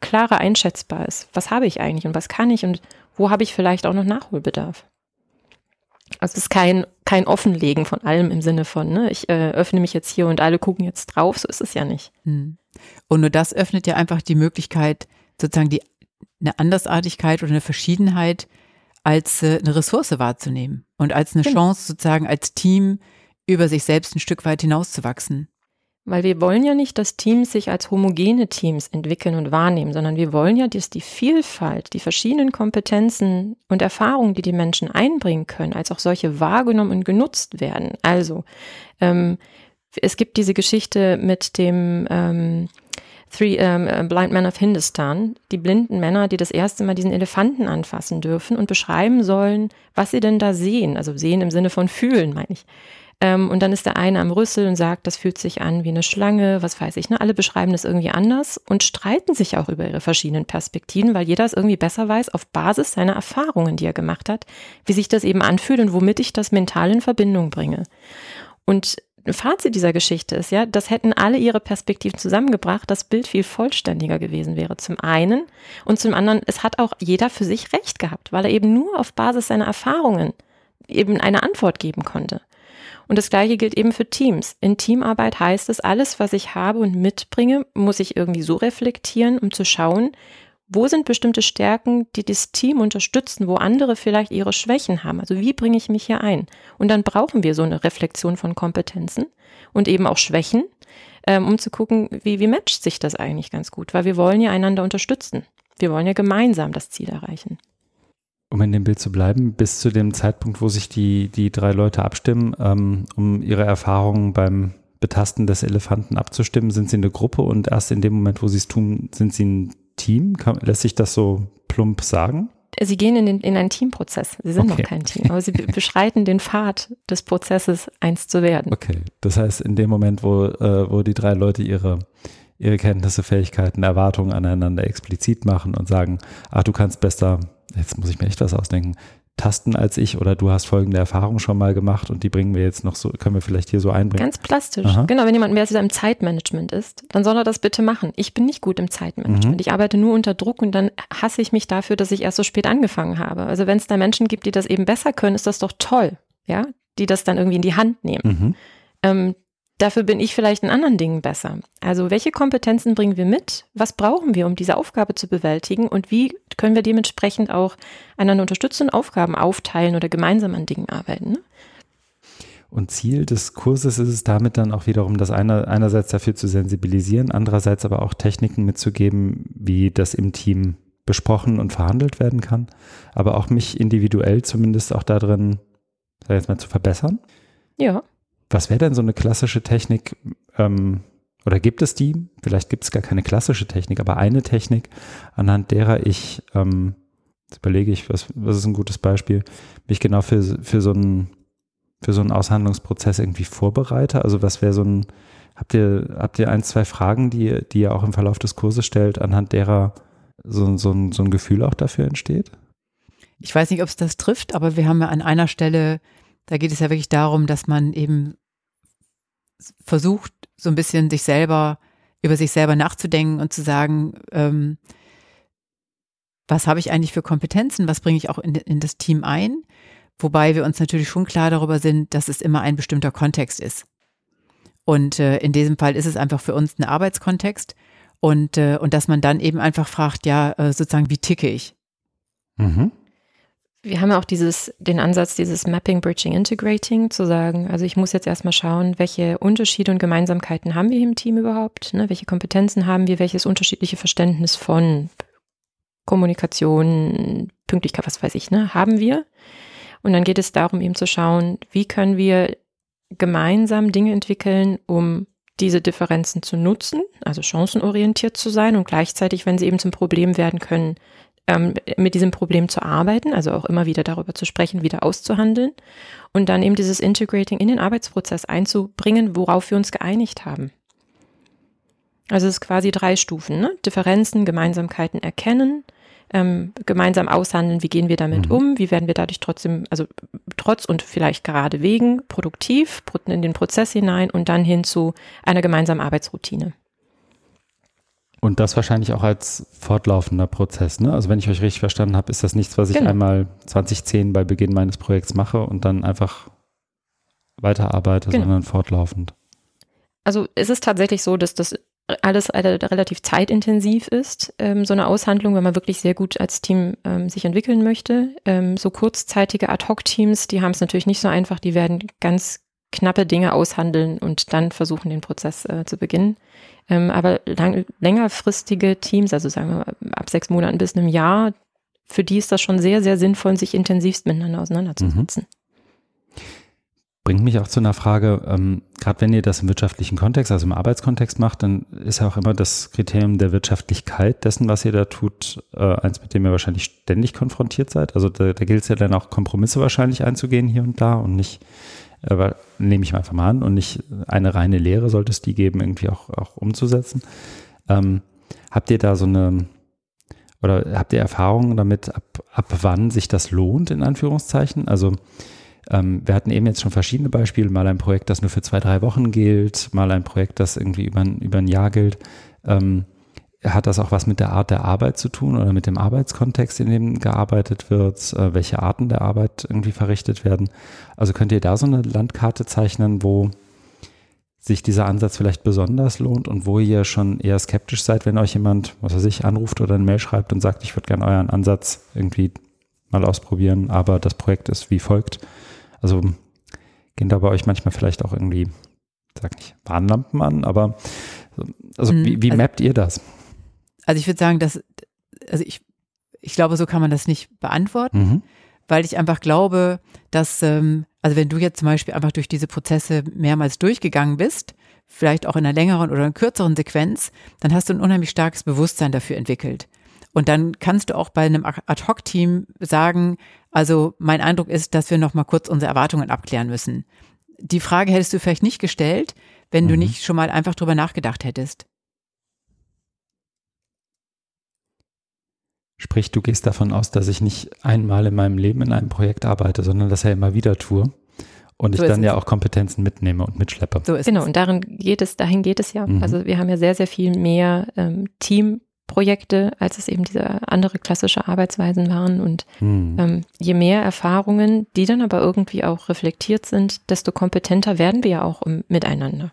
klarer einschätzbar ist. Was habe ich eigentlich und was kann ich und wo habe ich vielleicht auch noch Nachholbedarf? Also es ist kein, kein Offenlegen von allem im Sinne von, ne, ich äh, öffne mich jetzt hier und alle gucken jetzt drauf, so ist es ja nicht. Hm. Und nur das öffnet ja einfach die Möglichkeit, sozusagen die, eine Andersartigkeit oder eine Verschiedenheit als äh, eine Ressource wahrzunehmen und als eine genau. Chance sozusagen als Team über sich selbst ein Stück weit hinauszuwachsen. Weil wir wollen ja nicht, dass Teams sich als homogene Teams entwickeln und wahrnehmen, sondern wir wollen ja, dass die Vielfalt, die verschiedenen Kompetenzen und Erfahrungen, die die Menschen einbringen können, als auch solche wahrgenommen und genutzt werden. Also ähm, es gibt diese Geschichte mit dem ähm, Three ähm, Blind Men of Hindustan, die blinden Männer, die das erste Mal diesen Elefanten anfassen dürfen und beschreiben sollen, was sie denn da sehen. Also sehen im Sinne von fühlen, meine ich. Ähm, und dann ist der eine am Rüssel und sagt, das fühlt sich an wie eine Schlange, was weiß ich. Ne? Alle beschreiben das irgendwie anders und streiten sich auch über ihre verschiedenen Perspektiven, weil jeder es irgendwie besser weiß auf Basis seiner Erfahrungen, die er gemacht hat, wie sich das eben anfühlt und womit ich das mental in Verbindung bringe. Und Fazit dieser Geschichte ist ja, das hätten alle ihre Perspektiven zusammengebracht, das Bild viel vollständiger gewesen wäre. Zum einen und zum anderen, es hat auch jeder für sich recht gehabt, weil er eben nur auf Basis seiner Erfahrungen eben eine Antwort geben konnte. Und das Gleiche gilt eben für Teams. In Teamarbeit heißt es, alles, was ich habe und mitbringe, muss ich irgendwie so reflektieren, um zu schauen, wo sind bestimmte Stärken, die das Team unterstützen, wo andere vielleicht ihre Schwächen haben. Also wie bringe ich mich hier ein? Und dann brauchen wir so eine Reflexion von Kompetenzen und eben auch Schwächen, ähm, um zu gucken, wie, wie matcht sich das eigentlich ganz gut, weil wir wollen ja einander unterstützen. Wir wollen ja gemeinsam das Ziel erreichen um in dem Bild zu bleiben, bis zu dem Zeitpunkt, wo sich die, die drei Leute abstimmen, ähm, um ihre Erfahrungen beim Betasten des Elefanten abzustimmen, sind sie eine Gruppe und erst in dem Moment, wo sie es tun, sind sie ein Team? Kann, lässt sich das so plump sagen? Sie gehen in, den, in einen Teamprozess. Sie sind okay. noch kein Team, aber sie beschreiten den Pfad des Prozesses, eins zu werden. Okay, das heißt, in dem Moment, wo, äh, wo die drei Leute ihre, ihre Kenntnisse, Fähigkeiten, Erwartungen aneinander explizit machen und sagen, ach, du kannst besser jetzt muss ich mir echt was ausdenken, Tasten als ich oder du hast folgende Erfahrung schon mal gemacht und die bringen wir jetzt noch so, können wir vielleicht hier so einbringen. Ganz plastisch. Aha. Genau, wenn jemand mehr im Zeitmanagement ist, dann soll er das bitte machen. Ich bin nicht gut im Zeitmanagement. Mhm. Ich arbeite nur unter Druck und dann hasse ich mich dafür, dass ich erst so spät angefangen habe. Also wenn es da Menschen gibt, die das eben besser können, ist das doch toll, ja, die das dann irgendwie in die Hand nehmen. Mhm. Ähm, Dafür bin ich vielleicht in anderen Dingen besser. Also welche Kompetenzen bringen wir mit? Was brauchen wir, um diese Aufgabe zu bewältigen? Und wie können wir dementsprechend auch einander unterstützen, Aufgaben aufteilen oder gemeinsam an Dingen arbeiten? Ne? Und Ziel des Kurses ist es damit dann auch wiederum, das einer, einerseits dafür zu sensibilisieren, andererseits aber auch Techniken mitzugeben, wie das im Team besprochen und verhandelt werden kann, aber auch mich individuell zumindest auch darin, sag ich jetzt mal, zu verbessern. Ja. Was wäre denn so eine klassische Technik? Ähm, oder gibt es die? Vielleicht gibt es gar keine klassische Technik, aber eine Technik, anhand derer ich, ähm, jetzt überlege ich, was, was ist ein gutes Beispiel, mich genau für, für so einen für so einen Aushandlungsprozess irgendwie vorbereite? Also was wäre so ein, habt ihr, habt ihr ein, zwei Fragen, die, die ihr auch im Verlauf des Kurses stellt, anhand derer so, so, ein, so ein Gefühl auch dafür entsteht? ich weiß nicht, ob es das trifft, aber wir haben ja an einer Stelle, da geht es ja wirklich darum, dass man eben versucht, so ein bisschen sich selber, über sich selber nachzudenken und zu sagen, ähm, was habe ich eigentlich für Kompetenzen, was bringe ich auch in, in das Team ein, wobei wir uns natürlich schon klar darüber sind, dass es immer ein bestimmter Kontext ist. Und äh, in diesem Fall ist es einfach für uns ein Arbeitskontext und, äh, und dass man dann eben einfach fragt, ja, äh, sozusagen, wie ticke ich? Mhm. Wir haben ja auch dieses, den Ansatz, dieses Mapping, Bridging, Integrating zu sagen, also ich muss jetzt erstmal schauen, welche Unterschiede und Gemeinsamkeiten haben wir im Team überhaupt, ne? welche Kompetenzen haben wir, welches unterschiedliche Verständnis von Kommunikation, Pünktlichkeit, was weiß ich, ne, haben wir. Und dann geht es darum, eben zu schauen, wie können wir gemeinsam Dinge entwickeln, um diese Differenzen zu nutzen, also chancenorientiert zu sein und gleichzeitig, wenn sie eben zum Problem werden können, ähm, mit diesem Problem zu arbeiten, also auch immer wieder darüber zu sprechen, wieder auszuhandeln und dann eben dieses Integrating in den Arbeitsprozess einzubringen, worauf wir uns geeinigt haben. Also es ist quasi drei Stufen, ne? Differenzen, Gemeinsamkeiten erkennen, ähm, gemeinsam aushandeln, wie gehen wir damit mhm. um, wie werden wir dadurch trotzdem, also trotz und vielleicht gerade wegen produktiv in den Prozess hinein und dann hin zu einer gemeinsamen Arbeitsroutine. Und das wahrscheinlich auch als fortlaufender Prozess. Ne? Also wenn ich euch richtig verstanden habe, ist das nichts, was ich genau. einmal 2010 bei Beginn meines Projekts mache und dann einfach weiterarbeite, genau. sondern fortlaufend. Also es ist tatsächlich so, dass das alles relativ zeitintensiv ist, ähm, so eine Aushandlung, wenn man wirklich sehr gut als Team ähm, sich entwickeln möchte. Ähm, so kurzzeitige Ad-Hoc-Teams, die haben es natürlich nicht so einfach, die werden ganz knappe Dinge aushandeln und dann versuchen, den Prozess äh, zu beginnen. Ähm, aber lang, längerfristige Teams, also sagen wir mal ab sechs Monaten bis einem Jahr, für die ist das schon sehr, sehr sinnvoll, sich intensivst miteinander auseinanderzusetzen. Mhm. Bringt mich auch zu einer Frage, ähm, gerade wenn ihr das im wirtschaftlichen Kontext, also im Arbeitskontext macht, dann ist ja auch immer das Kriterium der Wirtschaftlichkeit dessen, was ihr da tut, äh, eins, mit dem ihr wahrscheinlich ständig konfrontiert seid. Also da, da gilt es ja dann auch Kompromisse wahrscheinlich einzugehen hier und da und nicht, äh, nehme ich mal einfach mal an, und nicht eine reine Lehre sollte es die geben, irgendwie auch, auch umzusetzen. Ähm, habt ihr da so eine, oder habt ihr Erfahrungen damit, ab, ab wann sich das lohnt, in Anführungszeichen? Also ähm, wir hatten eben jetzt schon verschiedene Beispiele, mal ein Projekt, das nur für zwei, drei Wochen gilt, mal ein Projekt, das irgendwie über, über ein Jahr gilt. Ähm, hat das auch was mit der Art der Arbeit zu tun oder mit dem Arbeitskontext, in dem gearbeitet wird, äh, welche Arten der Arbeit irgendwie verrichtet werden? Also könnt ihr da so eine Landkarte zeichnen, wo sich dieser Ansatz vielleicht besonders lohnt und wo ihr schon eher skeptisch seid, wenn euch jemand, was weiß ich, anruft oder eine Mail schreibt und sagt, ich würde gerne euren Ansatz irgendwie mal ausprobieren, aber das Projekt ist wie folgt. Also gehen da bei euch manchmal vielleicht auch irgendwie, sag nicht, Warnlampen an, aber also hm, wie, wie also, mappt ihr das? Also ich würde sagen, dass, also ich, ich glaube, so kann man das nicht beantworten, mhm. weil ich einfach glaube, dass, ähm, also wenn du jetzt zum Beispiel einfach durch diese Prozesse mehrmals durchgegangen bist, vielleicht auch in einer längeren oder einer kürzeren Sequenz, dann hast du ein unheimlich starkes Bewusstsein dafür entwickelt. Und dann kannst du auch bei einem Ad-Hoc-Team sagen, also mein Eindruck ist, dass wir noch mal kurz unsere Erwartungen abklären müssen. Die Frage hättest du vielleicht nicht gestellt, wenn mhm. du nicht schon mal einfach drüber nachgedacht hättest. Sprich, du gehst davon aus, dass ich nicht einmal in meinem Leben in einem Projekt arbeite, sondern das ja immer wieder tue. Und so ich dann ja auch Kompetenzen mitnehme und mitschleppe. So ist genau, es. und darin geht es, dahin geht es ja. Mhm. Also wir haben ja sehr, sehr viel mehr ähm, Team Projekte, als es eben diese andere klassische Arbeitsweisen waren. Und hm. ähm, je mehr Erfahrungen, die dann aber irgendwie auch reflektiert sind, desto kompetenter werden wir ja auch um, miteinander.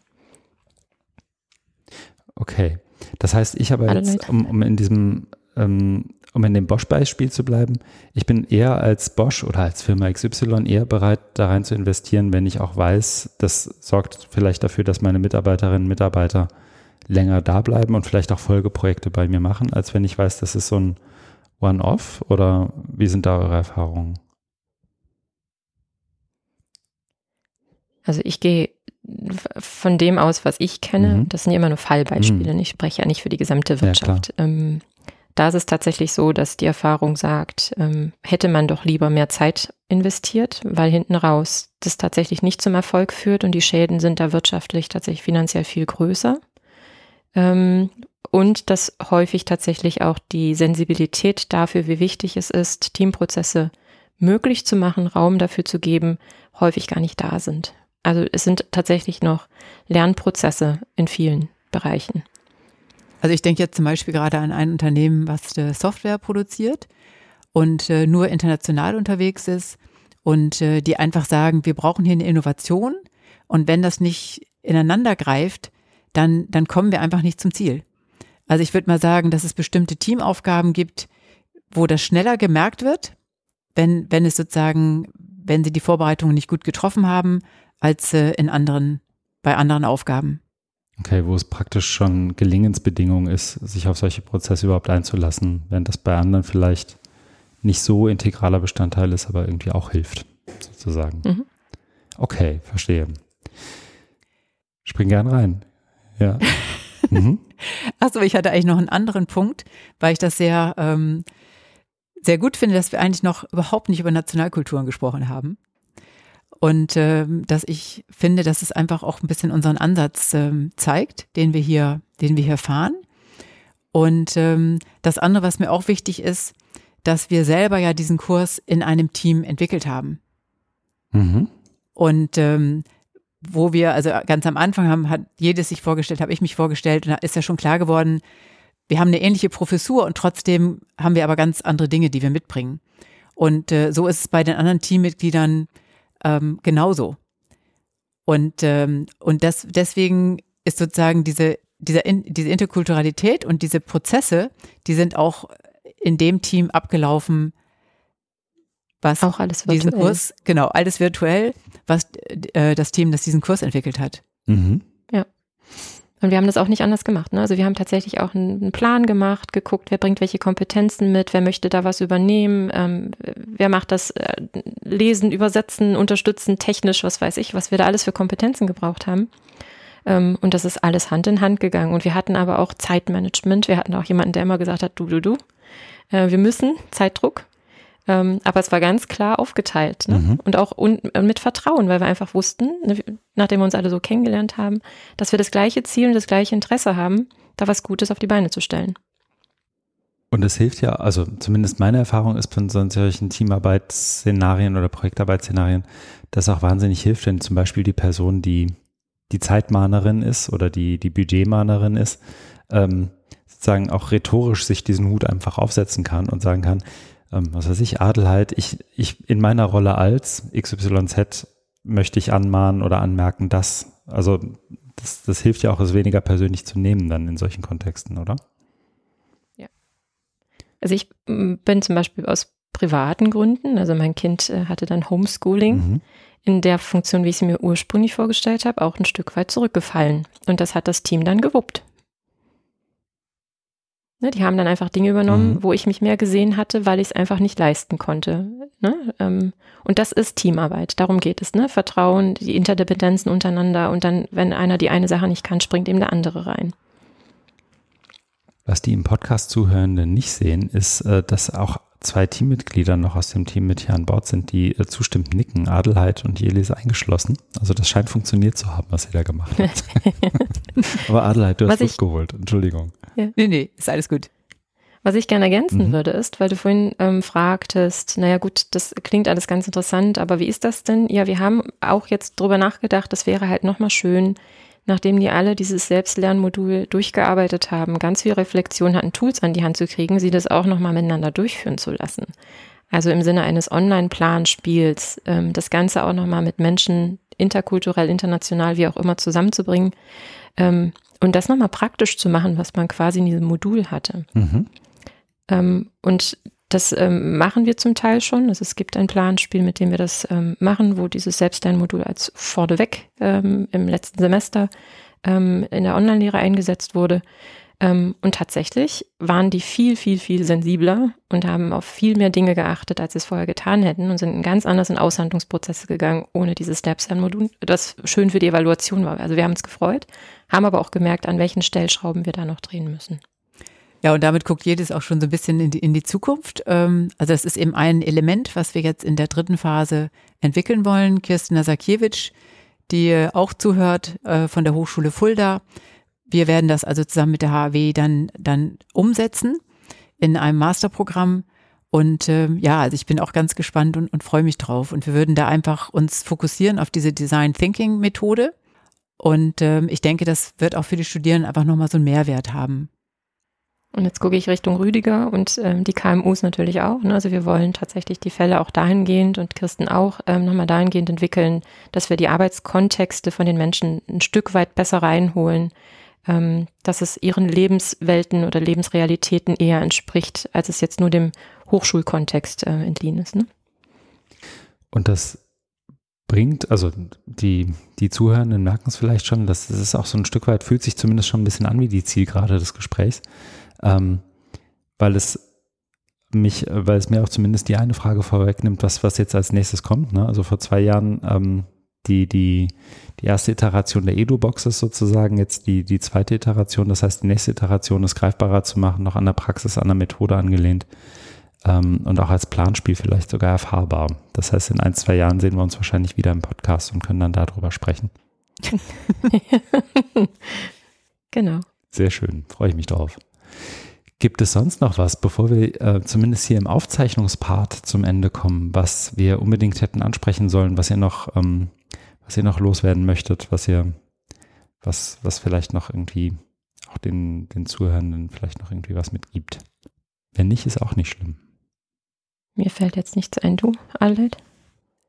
Okay. Das heißt, ich habe jetzt, um, um in diesem, ähm, um in dem Bosch-Beispiel zu bleiben, ich bin eher als Bosch oder als Firma XY eher bereit, da rein zu investieren, wenn ich auch weiß, das sorgt vielleicht dafür, dass meine Mitarbeiterinnen und Mitarbeiter länger da bleiben und vielleicht auch Folgeprojekte bei mir machen, als wenn ich weiß, das ist so ein One-Off oder wie sind da eure Erfahrungen? Also ich gehe von dem aus, was ich kenne, mhm. das sind ja immer nur Fallbeispiele. Mhm. Ich spreche ja nicht für die gesamte Wirtschaft. Ja, ähm, da ist es tatsächlich so, dass die Erfahrung sagt, ähm, hätte man doch lieber mehr Zeit investiert, weil hinten raus das tatsächlich nicht zum Erfolg führt und die Schäden sind da wirtschaftlich tatsächlich finanziell viel größer. Ähm, und dass häufig tatsächlich auch die Sensibilität dafür, wie wichtig es ist, Teamprozesse möglich zu machen, Raum dafür zu geben, häufig gar nicht da sind. Also es sind tatsächlich noch Lernprozesse in vielen Bereichen. Also ich denke jetzt zum Beispiel gerade an ein Unternehmen, was äh, Software produziert und äh, nur international unterwegs ist und äh, die einfach sagen, wir brauchen hier eine Innovation und wenn das nicht ineinander greift, dann, dann kommen wir einfach nicht zum Ziel. Also ich würde mal sagen, dass es bestimmte Teamaufgaben gibt, wo das schneller gemerkt wird, wenn, wenn es sozusagen, wenn sie die Vorbereitungen nicht gut getroffen haben, als in anderen, bei anderen Aufgaben. Okay, wo es praktisch schon Gelingensbedingung ist, sich auf solche Prozesse überhaupt einzulassen, während das bei anderen vielleicht nicht so integraler Bestandteil ist, aber irgendwie auch hilft, sozusagen. Mhm. Okay, verstehe. Spring gern rein. Ja. mhm. Achso, ich hatte eigentlich noch einen anderen Punkt, weil ich das sehr, ähm, sehr gut finde, dass wir eigentlich noch überhaupt nicht über Nationalkulturen gesprochen haben. Und ähm, dass ich finde, dass es einfach auch ein bisschen unseren Ansatz ähm, zeigt, den wir hier, den wir hier fahren. Und ähm, das andere, was mir auch wichtig ist, dass wir selber ja diesen Kurs in einem Team entwickelt haben. Mhm. Und ähm, wo wir, also ganz am Anfang haben, hat jedes sich vorgestellt, habe ich mich vorgestellt und da ist ja schon klar geworden, wir haben eine ähnliche Professur und trotzdem haben wir aber ganz andere Dinge, die wir mitbringen. Und äh, so ist es bei den anderen Teammitgliedern ähm, genauso. Und, ähm, und das, deswegen ist sozusagen diese, diese, diese Interkulturalität und diese Prozesse, die sind auch in dem Team abgelaufen, was auch alles virtuell. diesen Kurs, genau, alles virtuell, was äh, das Team, das diesen Kurs entwickelt hat. Mhm. Ja. Und wir haben das auch nicht anders gemacht. Ne? Also wir haben tatsächlich auch einen Plan gemacht, geguckt, wer bringt welche Kompetenzen mit, wer möchte da was übernehmen, ähm, wer macht das äh, Lesen, Übersetzen, Unterstützen, technisch, was weiß ich, was wir da alles für Kompetenzen gebraucht haben. Ähm, und das ist alles Hand in Hand gegangen. Und wir hatten aber auch Zeitmanagement. Wir hatten auch jemanden, der immer gesagt hat, du, du, du, äh, wir müssen, Zeitdruck, ähm, aber es war ganz klar aufgeteilt ne? mhm. und auch un mit Vertrauen, weil wir einfach wussten, ne, nachdem wir uns alle so kennengelernt haben, dass wir das gleiche Ziel und das gleiche Interesse haben, da was Gutes auf die Beine zu stellen. Und es hilft ja, also zumindest meine Erfahrung ist von solchen Teamarbeitsszenarien oder Projektarbeitsszenarien, dass auch wahnsinnig hilft, wenn zum Beispiel die Person, die die Zeitmahnerin ist oder die, die Budgetmahnerin ist, ähm, sozusagen auch rhetorisch sich diesen Hut einfach aufsetzen kann und sagen kann, ähm, was weiß ich, Adelheid, ich, ich in meiner Rolle als XYZ möchte ich anmahnen oder anmerken, dass, also das, das hilft ja auch, es weniger persönlich zu nehmen dann in solchen Kontexten, oder? Ja. Also ich bin zum Beispiel aus privaten Gründen, also mein Kind äh, hatte dann Homeschooling. Mhm in der Funktion, wie ich sie mir ursprünglich vorgestellt habe, auch ein Stück weit zurückgefallen. Und das hat das Team dann gewuppt. Ne, die haben dann einfach Dinge übernommen, mhm. wo ich mich mehr gesehen hatte, weil ich es einfach nicht leisten konnte. Ne? Ähm, und das ist Teamarbeit. Darum geht es. Ne? Vertrauen, die Interdependenzen untereinander und dann, wenn einer die eine Sache nicht kann, springt eben der andere rein. Was die im Podcast Zuhörenden nicht sehen, ist, äh, dass auch zwei Teammitglieder noch aus dem Team mit hier an Bord sind, die äh, zustimmend nicken, Adelheid und Jelis eingeschlossen. Also das scheint funktioniert zu haben, was ihr da gemacht habt. Aber Adelheid, du hast was geholt. Entschuldigung. Ja. Nee, nee, ist alles gut. Was ich gerne ergänzen mhm. würde, ist, weil du vorhin ähm, fragtest, naja gut, das klingt alles ganz interessant, aber wie ist das denn? Ja, wir haben auch jetzt drüber nachgedacht, das wäre halt nochmal schön, nachdem die alle dieses Selbstlernmodul durchgearbeitet haben, ganz viel Reflexion hatten, Tools an die Hand zu kriegen, sie das auch nochmal miteinander durchführen zu lassen. Also im Sinne eines Online-Planspiels, ähm, das Ganze auch nochmal mit Menschen interkulturell, international, wie auch immer zusammenzubringen ähm, und das nochmal praktisch zu machen, was man quasi in diesem Modul hatte. Mhm. Ähm, und das ähm, machen wir zum Teil schon. Also es gibt ein Planspiel, mit dem wir das ähm, machen, wo dieses Selbstlernmodul als vorneweg ähm, im letzten Semester ähm, in der Online-Lehre eingesetzt wurde. Ähm, und tatsächlich waren die viel, viel, viel sensibler und haben auf viel mehr Dinge geachtet, als sie es vorher getan hätten und sind ganz anders in Aushandlungsprozesse gegangen, ohne dieses Selbstlernmodul, das schön für die Evaluation war. Also wir haben uns gefreut, haben aber auch gemerkt, an welchen Stellschrauben wir da noch drehen müssen. Ja, und damit guckt jedes auch schon so ein bisschen in die, in die Zukunft. Ähm, also es ist eben ein Element, was wir jetzt in der dritten Phase entwickeln wollen. Kirsten Nasakiewicz, die auch zuhört äh, von der Hochschule Fulda, wir werden das also zusammen mit der HAW dann, dann umsetzen in einem Masterprogramm. Und äh, ja, also ich bin auch ganz gespannt und, und freue mich drauf. Und wir würden da einfach uns fokussieren auf diese Design Thinking Methode. Und ähm, ich denke, das wird auch für die Studierenden einfach nochmal so einen Mehrwert haben. Und jetzt gucke ich Richtung Rüdiger und ähm, die KMUs natürlich auch. Ne? Also wir wollen tatsächlich die Fälle auch dahingehend und Kirsten auch ähm, nochmal dahingehend entwickeln, dass wir die Arbeitskontexte von den Menschen ein Stück weit besser reinholen, ähm, dass es ihren Lebenswelten oder Lebensrealitäten eher entspricht, als es jetzt nur dem Hochschulkontext äh, entliehen ist. Ne? Und das bringt, also die, die Zuhörenden merken es vielleicht schon, das ist auch so ein Stück weit, fühlt sich zumindest schon ein bisschen an wie die Zielgerade des Gesprächs, ähm, weil es mich, weil es mir auch zumindest die eine Frage vorwegnimmt, was, was jetzt als nächstes kommt. Ne? Also vor zwei Jahren ähm, die, die, die erste Iteration der Edu-Box ist sozusagen jetzt die, die zweite Iteration. Das heißt, die nächste Iteration ist greifbarer zu machen, noch an der Praxis, an der Methode angelehnt ähm, und auch als Planspiel vielleicht sogar erfahrbar. Das heißt, in ein, zwei Jahren sehen wir uns wahrscheinlich wieder im Podcast und können dann darüber sprechen. genau. Sehr schön, freue ich mich drauf. Gibt es sonst noch was, bevor wir äh, zumindest hier im Aufzeichnungspart zum Ende kommen, was wir unbedingt hätten ansprechen sollen, was ihr noch, ähm, was ihr noch loswerden möchtet, was ihr, was, was vielleicht noch irgendwie auch den, den Zuhörenden vielleicht noch irgendwie was mitgibt? Wenn nicht, ist auch nicht schlimm. Mir fällt jetzt nichts ein, du, Arleit?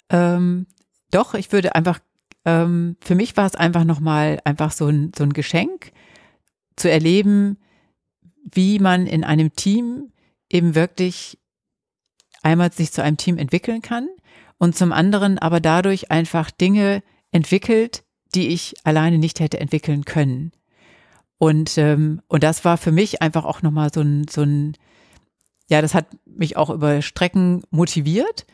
Ähm, doch, ich würde einfach, ähm, für mich war es einfach nochmal einfach so ein, so ein Geschenk zu erleben, wie man in einem Team eben wirklich einmal sich zu einem Team entwickeln kann und zum anderen aber dadurch einfach Dinge entwickelt, die ich alleine nicht hätte entwickeln können. Und, ähm, und das war für mich einfach auch nochmal so ein, so ein, ja, das hat mich auch über Strecken motiviert,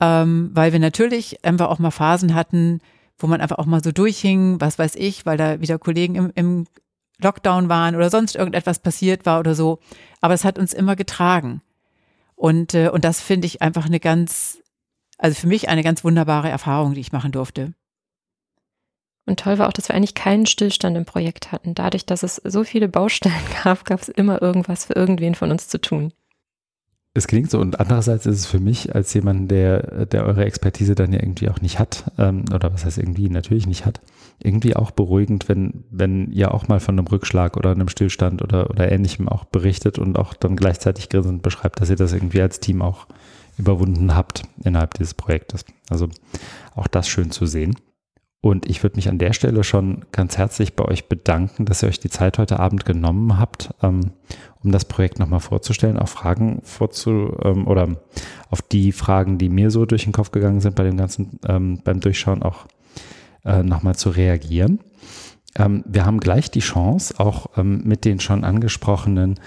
ähm, weil wir natürlich einfach auch mal Phasen hatten, wo man einfach auch mal so durchhing, was weiß ich, weil da wieder Kollegen im, im Lockdown waren oder sonst irgendetwas passiert war oder so. Aber es hat uns immer getragen. Und, äh, und das finde ich einfach eine ganz, also für mich eine ganz wunderbare Erfahrung, die ich machen durfte. Und toll war auch, dass wir eigentlich keinen Stillstand im Projekt hatten. Dadurch, dass es so viele Baustellen gab, gab es immer irgendwas für irgendwen von uns zu tun. Es klingt so und andererseits ist es für mich als jemand, der, der eure Expertise dann ja irgendwie auch nicht hat, ähm, oder was heißt irgendwie natürlich nicht hat, irgendwie auch beruhigend, wenn, wenn ihr auch mal von einem Rückschlag oder einem Stillstand oder, oder ähnlichem auch berichtet und auch dann gleichzeitig grinsend beschreibt, dass ihr das irgendwie als Team auch überwunden habt innerhalb dieses Projektes. Also auch das schön zu sehen. Und ich würde mich an der Stelle schon ganz herzlich bei euch bedanken, dass ihr euch die Zeit heute Abend genommen habt, ähm, um das Projekt nochmal vorzustellen, auch Fragen vorzu ähm, oder auf die Fragen, die mir so durch den Kopf gegangen sind bei dem ganzen, ähm, beim Durchschauen auch äh, nochmal zu reagieren. Ähm, wir haben gleich die Chance, auch ähm, mit den schon angesprochenen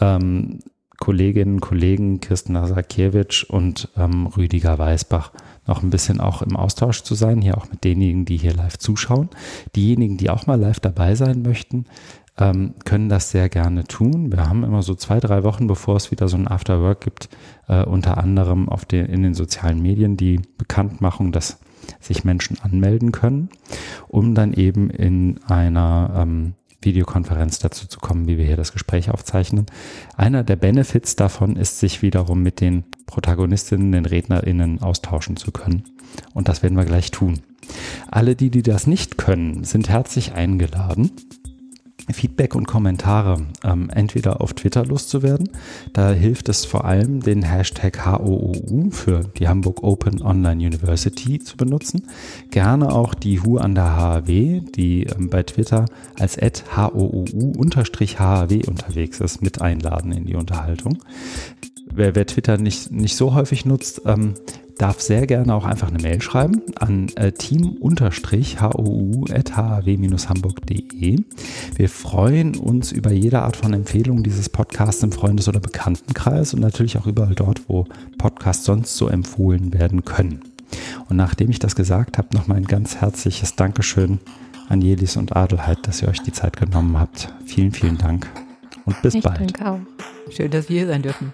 ähm, Kolleginnen Kollegen Kirsten Nasakiewicz und ähm, Rüdiger Weißbach noch ein bisschen auch im Austausch zu sein, hier auch mit denjenigen, die hier live zuschauen. Diejenigen, die auch mal live dabei sein möchten, ähm, können das sehr gerne tun. Wir haben immer so zwei, drei Wochen, bevor es wieder so ein Afterwork gibt, äh, unter anderem auf den, in den sozialen Medien die Bekanntmachung, dass sich Menschen anmelden können, um dann eben in einer ähm, Videokonferenz dazu zu kommen, wie wir hier das Gespräch aufzeichnen. Einer der Benefits davon ist, sich wiederum mit den Protagonistinnen, den RednerInnen austauschen zu können. Und das werden wir gleich tun. Alle die, die das nicht können, sind herzlich eingeladen, Feedback und Kommentare ähm, entweder auf Twitter loszuwerden. Da hilft es vor allem, den Hashtag HOOU für die Hamburg Open Online University zu benutzen. Gerne auch die HU an der HAW, die ähm, bei Twitter als HOOU-HAW unterwegs ist, mit einladen in die Unterhaltung. Wer, wer Twitter nicht, nicht so häufig nutzt, ähm, darf sehr gerne auch einfach eine Mail schreiben an äh, team-hou.haw-hamburg.de. Wir freuen uns über jede Art von Empfehlung dieses Podcasts im Freundes- oder Bekanntenkreis und natürlich auch überall dort, wo Podcasts sonst so empfohlen werden können. Und nachdem ich das gesagt habe, nochmal ein ganz herzliches Dankeschön an Jelis und Adelheid, dass ihr euch die Zeit genommen habt. Vielen, vielen Dank und bis ich bald. Danke auch. Schön, dass wir hier sein dürfen.